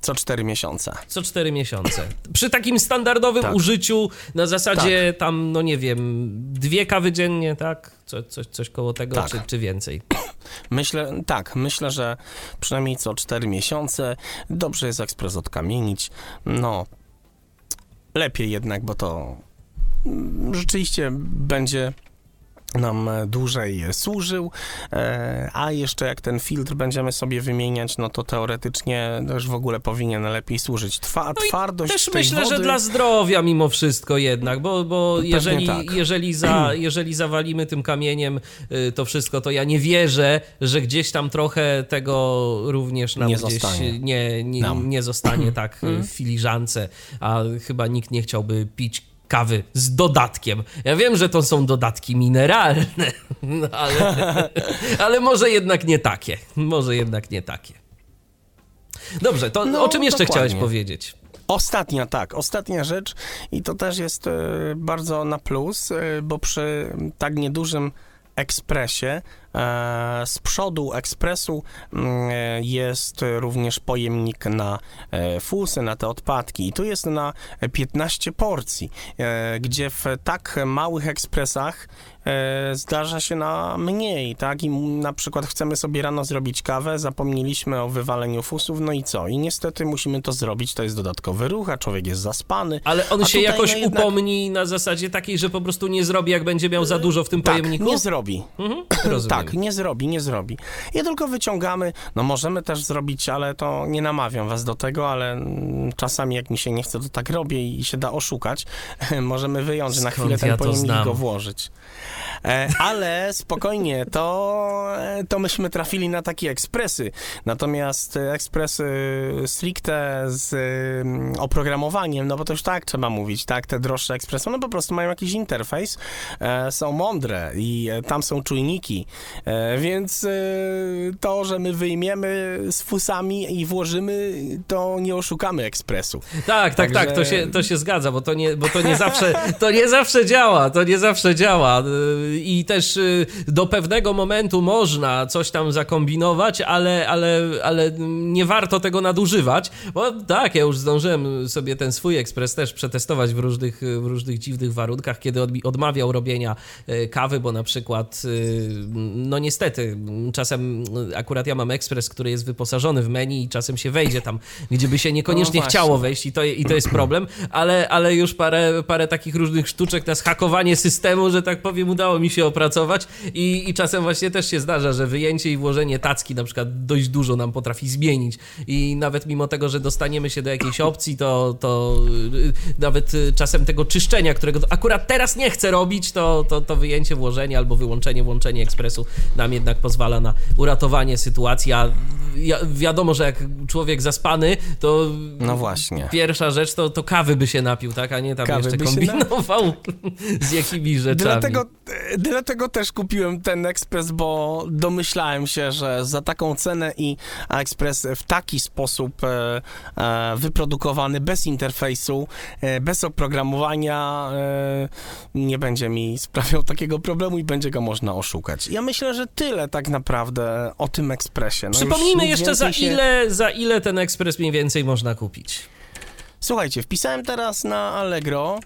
Co cztery miesiące. Co 4 miesiące. Przy takim standardowym Tak. użyciu na zasadzie tam, no nie wiem, dwie kawy dziennie, tak? Co, coś, coś koło tego, Tak. czy, czy więcej? Myślę, tak, myślę, że przynajmniej co 4 miesiące dobrze jest ekspres odkamienić. No, lepiej jednak, bo to mm, rzeczywiście będzie nam e, dłużej służył, e, a jeszcze jak ten filtr będziemy sobie wymieniać, no to teoretycznie też w ogóle powinien lepiej służyć. Twa, No i twardość Też myślę, wody... że dla zdrowia mimo wszystko jednak, bo, bo jeżeli, tak. jeżeli, za, jeżeli zawalimy tym kamieniem y, to wszystko, to ja nie wierzę, że gdzieś tam trochę tego również nam Nie gdzieś zostanie. nie, nie, nie zostanie tak y, w filiżance, a chyba nikt nie chciałby pić kawy z dodatkiem. Ja wiem, że to są dodatki mineralne, no, ale, ale może jednak nie takie. Może jednak nie takie. Dobrze, to No, o czym jeszcze dokładnie. chciałeś powiedzieć? Ostatnia, tak, ostatnia rzecz i to też jest e, bardzo na plus, e, bo przy tak niedużym ekspresie z przodu ekspresu mm, e, jest również pojemnik na e, fusy, na te odpadki i tu jest na 15 porcji, e, gdzie w tak małych ekspresach e, zdarza się na mniej, tak? I na przykład chcemy sobie rano zrobić kawę, zapomnieliśmy o wywaleniu fusów, no i co? I niestety musimy to zrobić, to jest dodatkowy ruch, a człowiek jest zaspany. Ale on się jakoś no jednak- upomni na zasadzie takiej, że po prostu nie zrobi, jak będzie miał za dużo w tym Tak, pojemniku? nie zrobi. Mhm, rozumiem. Tak, nie zrobi, nie zrobi. Je tylko wyciągamy, no możemy też zrobić, ale to nie namawiam was do tego, ale mm, czasami jak mi się nie chce, to tak robię i się da oszukać. możemy wyjąć, że na Skąd chwilę ten ja pojemnik go włożyć. E, ale spokojnie, to, to myśmy trafili na takie ekspresy. Natomiast ekspresy stricte z mm, oprogramowaniem, no bo to już tak trzeba mówić, tak, te droższe ekspresy, no po prostu mają jakiś interfejs, e, są mądre i e, tam są czujniki, więc to, że my wyjmiemy z fusami i włożymy, to nie oszukamy ekspresu. Tak, tak, tak, to Także- się, to się zgadza, bo to nie, bo to nie zawsze, to nie zawsze działa, to nie zawsze działa i też yy, do pewnego momentu można coś tam zakombinować, ale, ale, ale nie warto tego nadużywać, bo tak, ja już zdążyłem sobie ten swój ekspres też przetestować w różnych, w różnych dziwnych warunkach, kiedy odmawiał robienia yy, kawy, bo na przykład, yy, no niestety, czasem akurat ja mam ekspres, który jest wyposażony w menu i czasem się wejdzie tam, gdzie by się niekoniecznie No chciało wejść i to, i to jest problem, ale, ale już parę, parę takich różnych sztuczek na zhakowanie systemu, że tak powiem, udało mi się opracować i, i czasem właśnie też się zdarza, że wyjęcie i włożenie tacki na przykład dość dużo nam potrafi zmienić i nawet mimo tego, że dostaniemy się do jakiejś opcji, to, to y, nawet y, czasem tego czyszczenia, którego akurat teraz nie chcę robić, to, to, to wyjęcie, włożenie albo wyłączenie, włączenie ekspresu nam jednak pozwala na uratowanie sytuacji, a wiadomo, że jak człowiek zaspany, to No właśnie. Pierwsza rzecz to, to kawy by się napił, tak? A nie tam Kawy jeszcze kombinował z jakimi rzeczami. Dlatego, e, dlatego też kupiłem ten ekspres, bo domyślałem się, że za taką cenę i ekspres w taki sposób e, e, wyprodukowany, bez interfejsu, e, bez oprogramowania, nie będzie mi sprawiał takiego problemu i będzie go można oszukać. Ja myślę, że tyle tak naprawdę o tym ekspresie. No Przypomnijmy jeszcze za się- ile, za ile ten ekspres mniej więcej można kupić. Słuchajcie, wpisałem teraz na Allegro.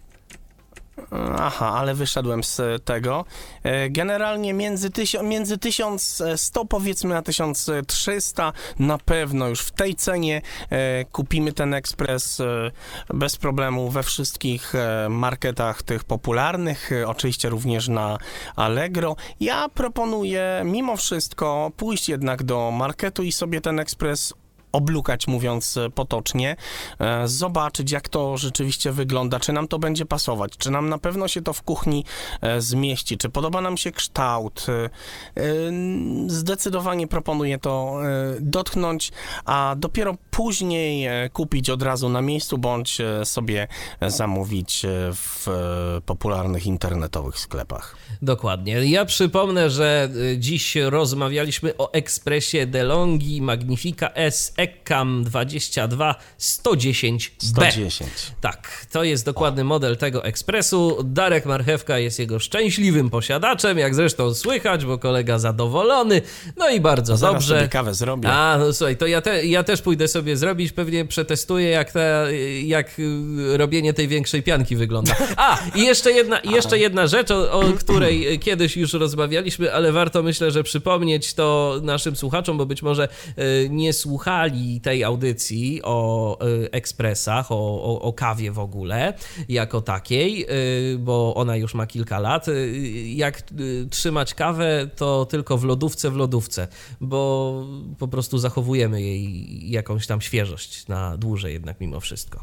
Aha, ale wyszedłem z tego. E, Generalnie między, tysią, między 1100 powiedzmy a 1300 na pewno już w tej cenie e, kupimy ten ekspres e, bez problemu we wszystkich marketach tych popularnych, oczywiście również na Allegro. Ja proponuję mimo wszystko pójść jednak do marketu i sobie ten ekspres oblukać, mówiąc e, potocznie, e, zobaczyć, jak to rzeczywiście wygląda, czy nam to będzie pasować, czy nam na pewno się to w kuchni e, zmieści, czy podoba nam się kształt. Zdecydowanie proponuję to dotknąć, a dopiero później kupić od razu na miejscu, bądź sobie zamówić w popularnych internetowych sklepach. Dokładnie. Ja przypomnę, że dziś rozmawialiśmy o ekspresie DeLonghi Magnifica S Eccam 22 110B. 110. Tak, to jest dokładny model tego ekspresu. Darek Marchewka jest jego szczęśliwym posiadaczem, jak zresztą słychać, bo kolega zadowolony. No i bardzo Zaraz dobrze. sobie kawę zrobię. A, no słuchaj, to ja, te, ja też pójdę sobie zrobić, pewnie przetestuję, jak, ta, jak y, robienie tej większej pianki wygląda. A, i jeszcze jedna, jeszcze jedna rzecz, o, o której kiedyś już rozmawialiśmy, ale warto myślę, że przypomnieć to naszym słuchaczom, bo być może y, nie słuchali tej audycji o y, ekspresach, o, o, o kawie w ogóle, jako takiej, y, bo ona już ma kilka lat. Y, Jak trzymać kawę, to tylko w lodówce, w lodówce, bo po prostu zachowujemy jej jakąś tam świeżość na dłużej jednak mimo wszystko.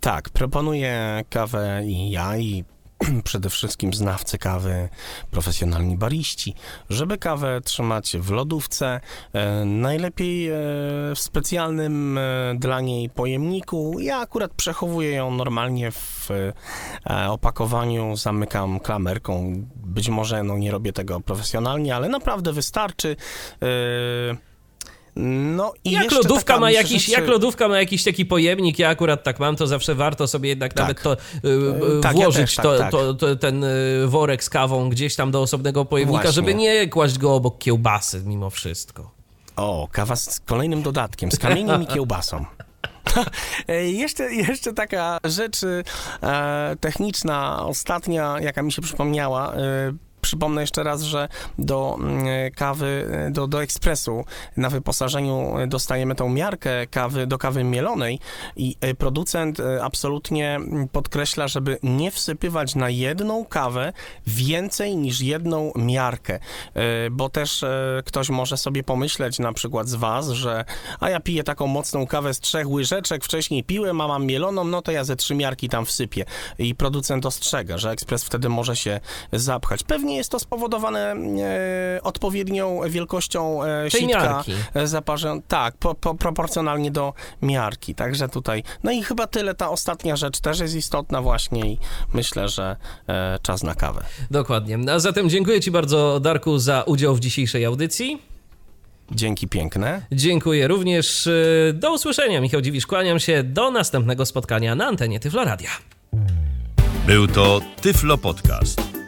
Tak, proponuję kawę i ja, i przede wszystkim znawcy kawy, profesjonalni bariści, żeby kawę trzymać w lodówce, e, najlepiej e, w specjalnym e, dla niej pojemniku. Ja akurat przechowuję ją normalnie w opakowaniu, zamykam klamerką. Być może no, nie robię tego profesjonalnie, ale naprawdę wystarczy. No i Jak lodówka, taka, ma jakiś, jak lodówka ma jakiś taki pojemnik, ja akurat tak mam, to zawsze warto sobie jednak Tak. nawet to y, y, tak, ja włożyć, też tak, to, tak. To, to, ten y, worek z kawą gdzieś tam do osobnego pojemnika, Właśnie. żeby nie kłaść go obok kiełbasy mimo wszystko. O, kawa z kolejnym dodatkiem, z kamieniem i kiełbasą. E, jeszcze, jeszcze taka rzecz e, techniczna, ostatnia, jaka mi się przypomniała. E, Przypomnę jeszcze raz, że do mm, kawy, e, do, do ekspresu na wyposażeniu dostajemy tą miarkę kawy do kawy mielonej i e, producent e, absolutnie mm, podkreśla, żeby nie wsypywać na jedną kawę więcej niż jedną miarkę, E, bo też e, ktoś może sobie pomyśleć, na przykład z was, że a ja piję taką mocną kawę z trzech łyżeczek, wcześniej piłem, a mam mieloną, no to ja ze trzy miarki tam wsypię. I producent ostrzega, że ekspres wtedy może się zapchać. Pewnie jest to spowodowane e, odpowiednią wielkością e, Tej sitka miarki. e, zaparzę. Tak, po, po, proporcjonalnie do miarki. Także tutaj. No i chyba tyle. Ta ostatnia rzecz też jest istotna właśnie i myślę, że e, czas na kawę. Dokładnie. A zatem dziękuję Ci bardzo, Darku, za udział w dzisiejszej audycji. Dzięki piękne. Dziękuję również. Do usłyszenia. Michał Dziwisz, kłaniam się. Do następnego spotkania na antenie Tyfloradia. Był to Tyflo Podcast.